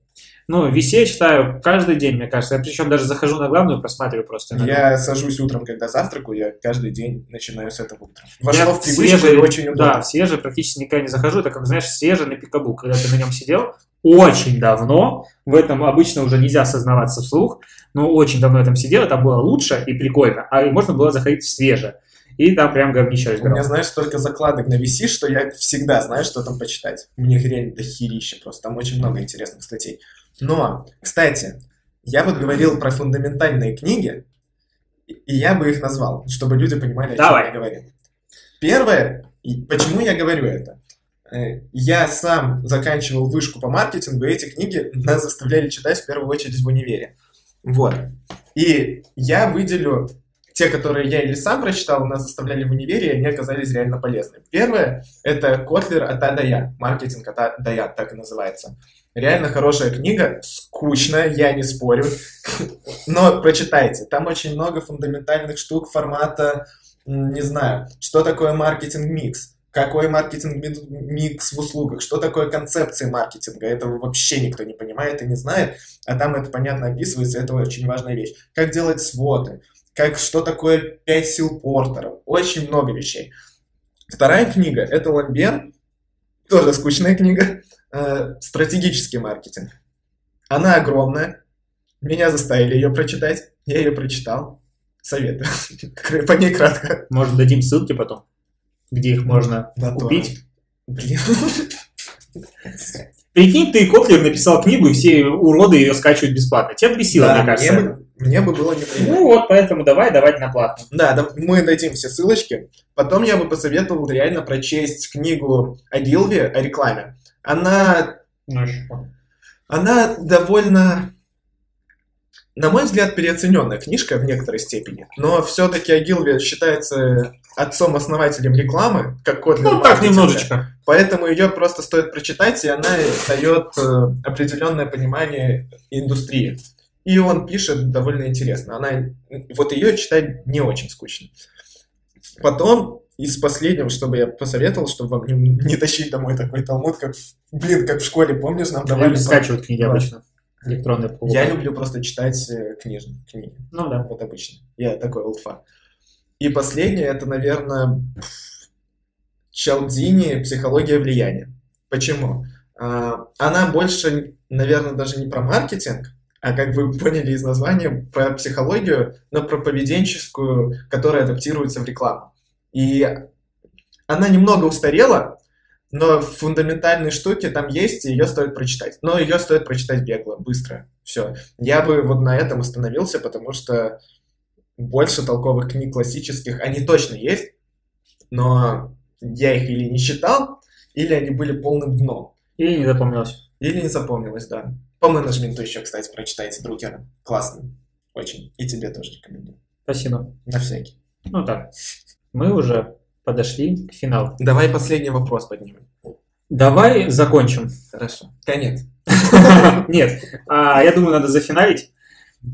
[SPEAKER 1] Ну, VC я читаю каждый день, мне кажется. Я причем даже захожу на главную, просматриваю просто.
[SPEAKER 2] Иногда. Я сажусь утром, когда завтракаю, я каждый день начинаю с этого утра. Вошло я в привычку свежий, очень удобно.
[SPEAKER 1] Да, в свежий практически никогда не захожу. Это как, знаешь, свежий на пикабу. Когда ты на нем сидел, очень давно, в этом обычно уже нельзя осознаваться вслух, но очень давно я там сидел, это было лучше и прикольно, а можно было заходить в свежее. И там прям говнище разбирал.
[SPEAKER 2] У меня, знаешь, столько закладок на VC, что я всегда знаю, что там почитать. Мне реально дохерища просто. Там очень много интересных статей. Но, кстати, я вот говорил про фундаментальные книги, и я бы их назвал, чтобы люди понимали, о Давай. чем я говорю. Первое, почему я говорю это? Э, я сам заканчивал вышку по маркетингу, и эти книги нас заставляли читать в первую очередь в универе. Вот. И я выделю те, которые я или сам прочитал, нас заставляли в универе, и они оказались реально полезны. Первое — это Котлер от А до Я. Маркетинг от А до Я, так и называется. Реально хорошая книга, скучная, я не спорю. Но прочитайте, там очень много фундаментальных штук формата, не знаю, что такое маркетинг-микс, какой маркетинг-микс в услугах, что такое концепция маркетинга. Этого вообще никто не понимает и не знает, а там это понятно описывается, это очень важная вещь. Как делать своты, как, что такое 5 сил Портера, очень много вещей. Вторая книга – это Ламбен, тоже скучная книга, э, «Стратегический маркетинг». Она огромная, меня заставили ее прочитать, я ее прочитал, советую, по ней кратко.
[SPEAKER 1] Может, дадим ссылки потом? где их можно да, купить. Блин. Прикинь, ты Котлер написал книгу, и все уроды ее скачивают бесплатно. Тебя бесило, да, мне кажется.
[SPEAKER 2] Мне бы, мне бы было неприятно.
[SPEAKER 1] Ну вот, поэтому давай давать на платно.
[SPEAKER 2] Да, да, мы дадим все ссылочки. Потом я бы посоветовал реально прочесть книгу о Гилве, о рекламе. Она... Ну, она довольно на мой взгляд, переоцененная книжка в некоторой степени, но все-таки Агилви считается отцом-основателем рекламы, как код
[SPEAKER 1] Ну, так немножечко.
[SPEAKER 2] Поэтому ее просто стоит прочитать, и она дает э, определенное понимание индустрии. И он пишет довольно интересно. Она, вот ее читать не очень скучно. Потом из последнего, чтобы я посоветовал, чтобы вам не, не тащить домой такой талмуд, как, блин, как в школе, помнишь, нам давали...
[SPEAKER 1] Скачивают книги обычно электронная
[SPEAKER 2] полка. Я люблю просто читать э, книжные книги.
[SPEAKER 1] Ну да.
[SPEAKER 2] Вот обычно. Я такой олдфа. И последнее, это, наверное, Чалдини «Психология влияния». Почему? А, она больше, наверное, даже не про маркетинг, а как вы поняли из названия, про психологию, но про поведенческую, которая адаптируется в рекламу. И она немного устарела, но фундаментальные штуки там есть, и ее стоит прочитать. Но ее стоит прочитать бегло, быстро. Все. Я бы вот на этом остановился, потому что больше толковых книг классических, они точно есть, но я их или не читал, или они были полным дном.
[SPEAKER 1] Или не запомнилось.
[SPEAKER 2] Или не запомнилось, да. По менеджменту еще, кстати, прочитайте Друкера. Классно. Очень. И тебе тоже рекомендую.
[SPEAKER 1] Спасибо.
[SPEAKER 2] На всякий.
[SPEAKER 1] Ну так, мы уже подошли к финалу.
[SPEAKER 2] Давай последний вопрос поднимем.
[SPEAKER 1] Давай закончим.
[SPEAKER 2] Хорошо. Конец.
[SPEAKER 1] Нет, а, я думаю, надо зафиналить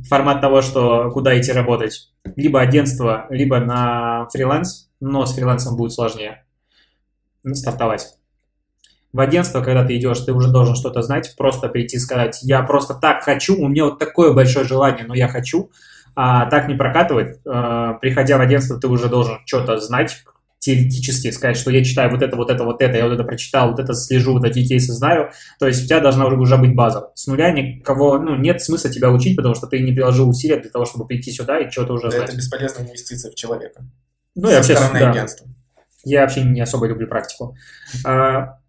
[SPEAKER 1] формат того, что куда идти работать. Либо агентство, либо на фриланс, но с фрилансом будет сложнее стартовать. В агентство, когда ты идешь, ты уже должен что-то знать, просто прийти и сказать, я просто так хочу, у меня вот такое большое желание, но я хочу, а так не прокатывает. А, приходя в агентство, ты уже должен что-то знать, теоретически сказать, что я читаю вот это, вот это, вот это, я вот это прочитал, вот это слежу, вот эти кейсы знаю. То есть у тебя должна уже быть база. С нуля никого, ну, нет смысла тебя учить, потому что ты не приложил усилия для того, чтобы прийти сюда и что-то уже
[SPEAKER 2] Да,
[SPEAKER 1] знать.
[SPEAKER 2] Это бесполезная инвестиция в человека.
[SPEAKER 1] Ну,
[SPEAKER 2] Со
[SPEAKER 1] я вообще, да.
[SPEAKER 2] агентства.
[SPEAKER 1] Я вообще не особо люблю практику. А,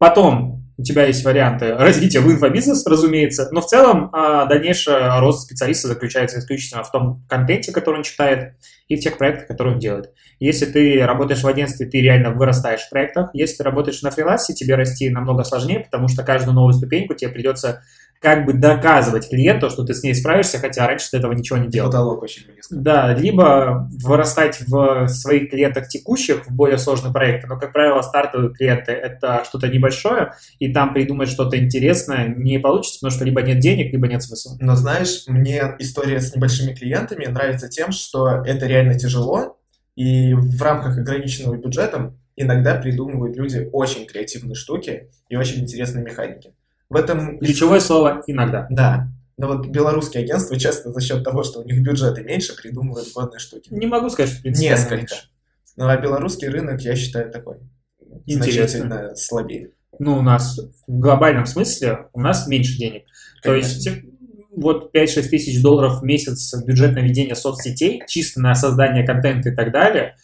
[SPEAKER 1] Потом у тебя есть варианты развития в инфобизнес, разумеется, но в целом а, дальнейший рост специалиста заключается исключительно в том контенте, который он читает, и в тех проектах, которые он делает. Если ты работаешь в агентстве, ты реально вырастаешь в проектах. Если ты работаешь на фрилансе, тебе расти намного сложнее, потому что каждую новую ступеньку тебе придется как бы доказывать клиенту, что ты с ней справишься, хотя раньше ты этого ничего не делал.
[SPEAKER 2] Потолок очень близко.
[SPEAKER 1] Да, либо вырастать в своих клиентах текущих в более сложные проекты, но, как правило, стартовые клиенты – это что-то небольшое, и там придумать что-то интересное не получится, потому что либо нет денег, либо нет смысла.
[SPEAKER 2] Но знаешь, мне история с небольшими клиентами нравится тем, что это реально тяжело, и в рамках ограниченного бюджета иногда придумывают люди очень креативные штуки и очень интересные механики. В этом...
[SPEAKER 1] Ключевое слово «иногда».
[SPEAKER 2] Да. Но вот белорусские агентства часто за счет того, что у них бюджеты меньше, придумывают годные штуки.
[SPEAKER 1] Не могу сказать, что принципиально
[SPEAKER 2] Несколько.
[SPEAKER 1] меньше.
[SPEAKER 2] Ну а белорусский рынок, я считаю, такой
[SPEAKER 1] Интересно.
[SPEAKER 2] значительно слабее.
[SPEAKER 1] Ну, у нас в глобальном смысле у нас меньше денег. То
[SPEAKER 2] Конечно.
[SPEAKER 1] есть вот 5-6 тысяч долларов в месяц бюджет на ведение соцсетей, чисто на создание контента и так далее,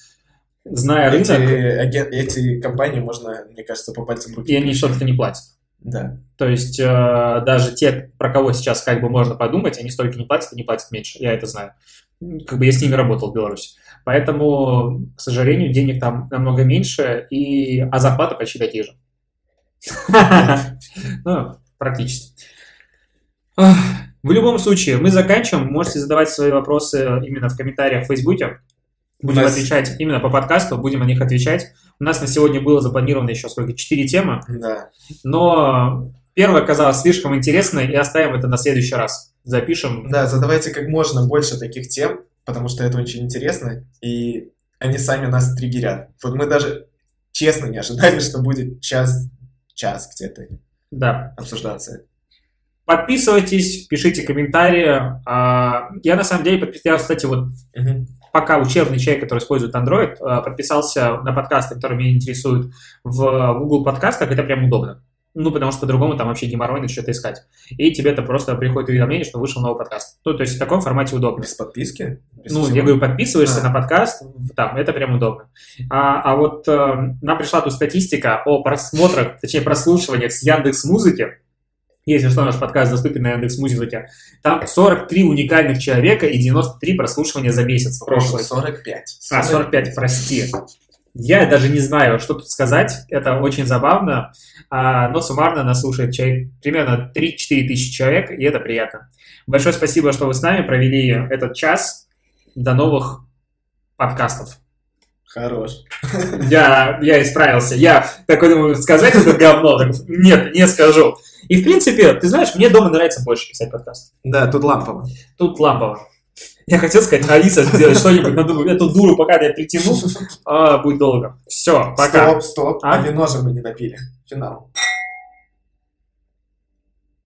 [SPEAKER 1] зная
[SPEAKER 2] эти,
[SPEAKER 1] рынок,
[SPEAKER 2] аген- эти компании можно, мне кажется, по пальцам руки.
[SPEAKER 1] и они что-то не платят.
[SPEAKER 2] Да.
[SPEAKER 1] То есть э, даже те, про кого сейчас как бы можно подумать, они столько не платят и не платят меньше. Я это знаю. Как бы я с ними работал в Беларуси. Поэтому, к сожалению, денег там намного меньше, и, а зарплаты почти такие же. Ну, практически. В любом случае, мы заканчиваем. Можете задавать свои вопросы именно в комментариях в Фейсбуке. Будем
[SPEAKER 2] нас-
[SPEAKER 1] отвечать именно по подкасту, будем на них отвечать. У нас на сегодня было запланировано еще сколько? Четыре темы.
[SPEAKER 2] Да.
[SPEAKER 1] Но первая оказалась слишком интересной, и оставим это на следующий раз. Запишем.
[SPEAKER 2] Да, задавайте как можно больше таких тем, потому что это очень интересно, и они сами нас триггерят. Вот мы даже честно не ожидали, что будет час, час где-то
[SPEAKER 1] Да.
[SPEAKER 2] обсуждаться.
[SPEAKER 1] Подписывайтесь, пишите комментарии. А, Я на самом деле подписался, кстати, вот
[SPEAKER 2] Мгм.
[SPEAKER 1] пока учебный человек, который использует Android, а, подписался на подкасты, которые меня интересуют в Google подкастах, это прям удобно. Ну, потому что по-другому там вообще геморройно что-то искать. И тебе это просто приходит уведомление, что вышел новый подкаст. Ну, то есть в таком формате удобно.
[SPEAKER 2] Без подписки? Без
[SPEAKER 1] Ну,
[SPEAKER 2] всего?
[SPEAKER 1] я говорю, подписываешься
[SPEAKER 2] А.
[SPEAKER 1] на подкаст, там, это прям удобно. А, а вот э, нам пришла тут статистика о просмотрах, точнее, прослушиваниях с Яндекс Музыки. Если что, наш подкаст доступен на Яндекс Музыке. Там 43 уникальных человека и 93 прослушивания за месяц. в прошлый.
[SPEAKER 2] 45.
[SPEAKER 1] А, 45, прости. Я даже не знаю, что тут сказать. Это очень забавно. А, но суммарно нас слушает человек, примерно 3-4 тысячи человек, и это приятно. Большое спасибо, что вы с нами провели этот час. До новых подкастов.
[SPEAKER 2] Хорош.
[SPEAKER 1] Я, я исправился. Я такой думаю, сказать это говно. Так, Нет, не скажу. И в принципе, ты знаешь, мне дома нравится больше писать подкаст.
[SPEAKER 2] Да, тут лампово.
[SPEAKER 1] Тут лампово. Я хотел сказать, Алиса, сделать что-нибудь, но думаю, эту дуру пока я притяну, а, будет долго. Все, пока.
[SPEAKER 2] Стоп, стоп.
[SPEAKER 1] А?
[SPEAKER 2] А вино же мы не напили. Финал.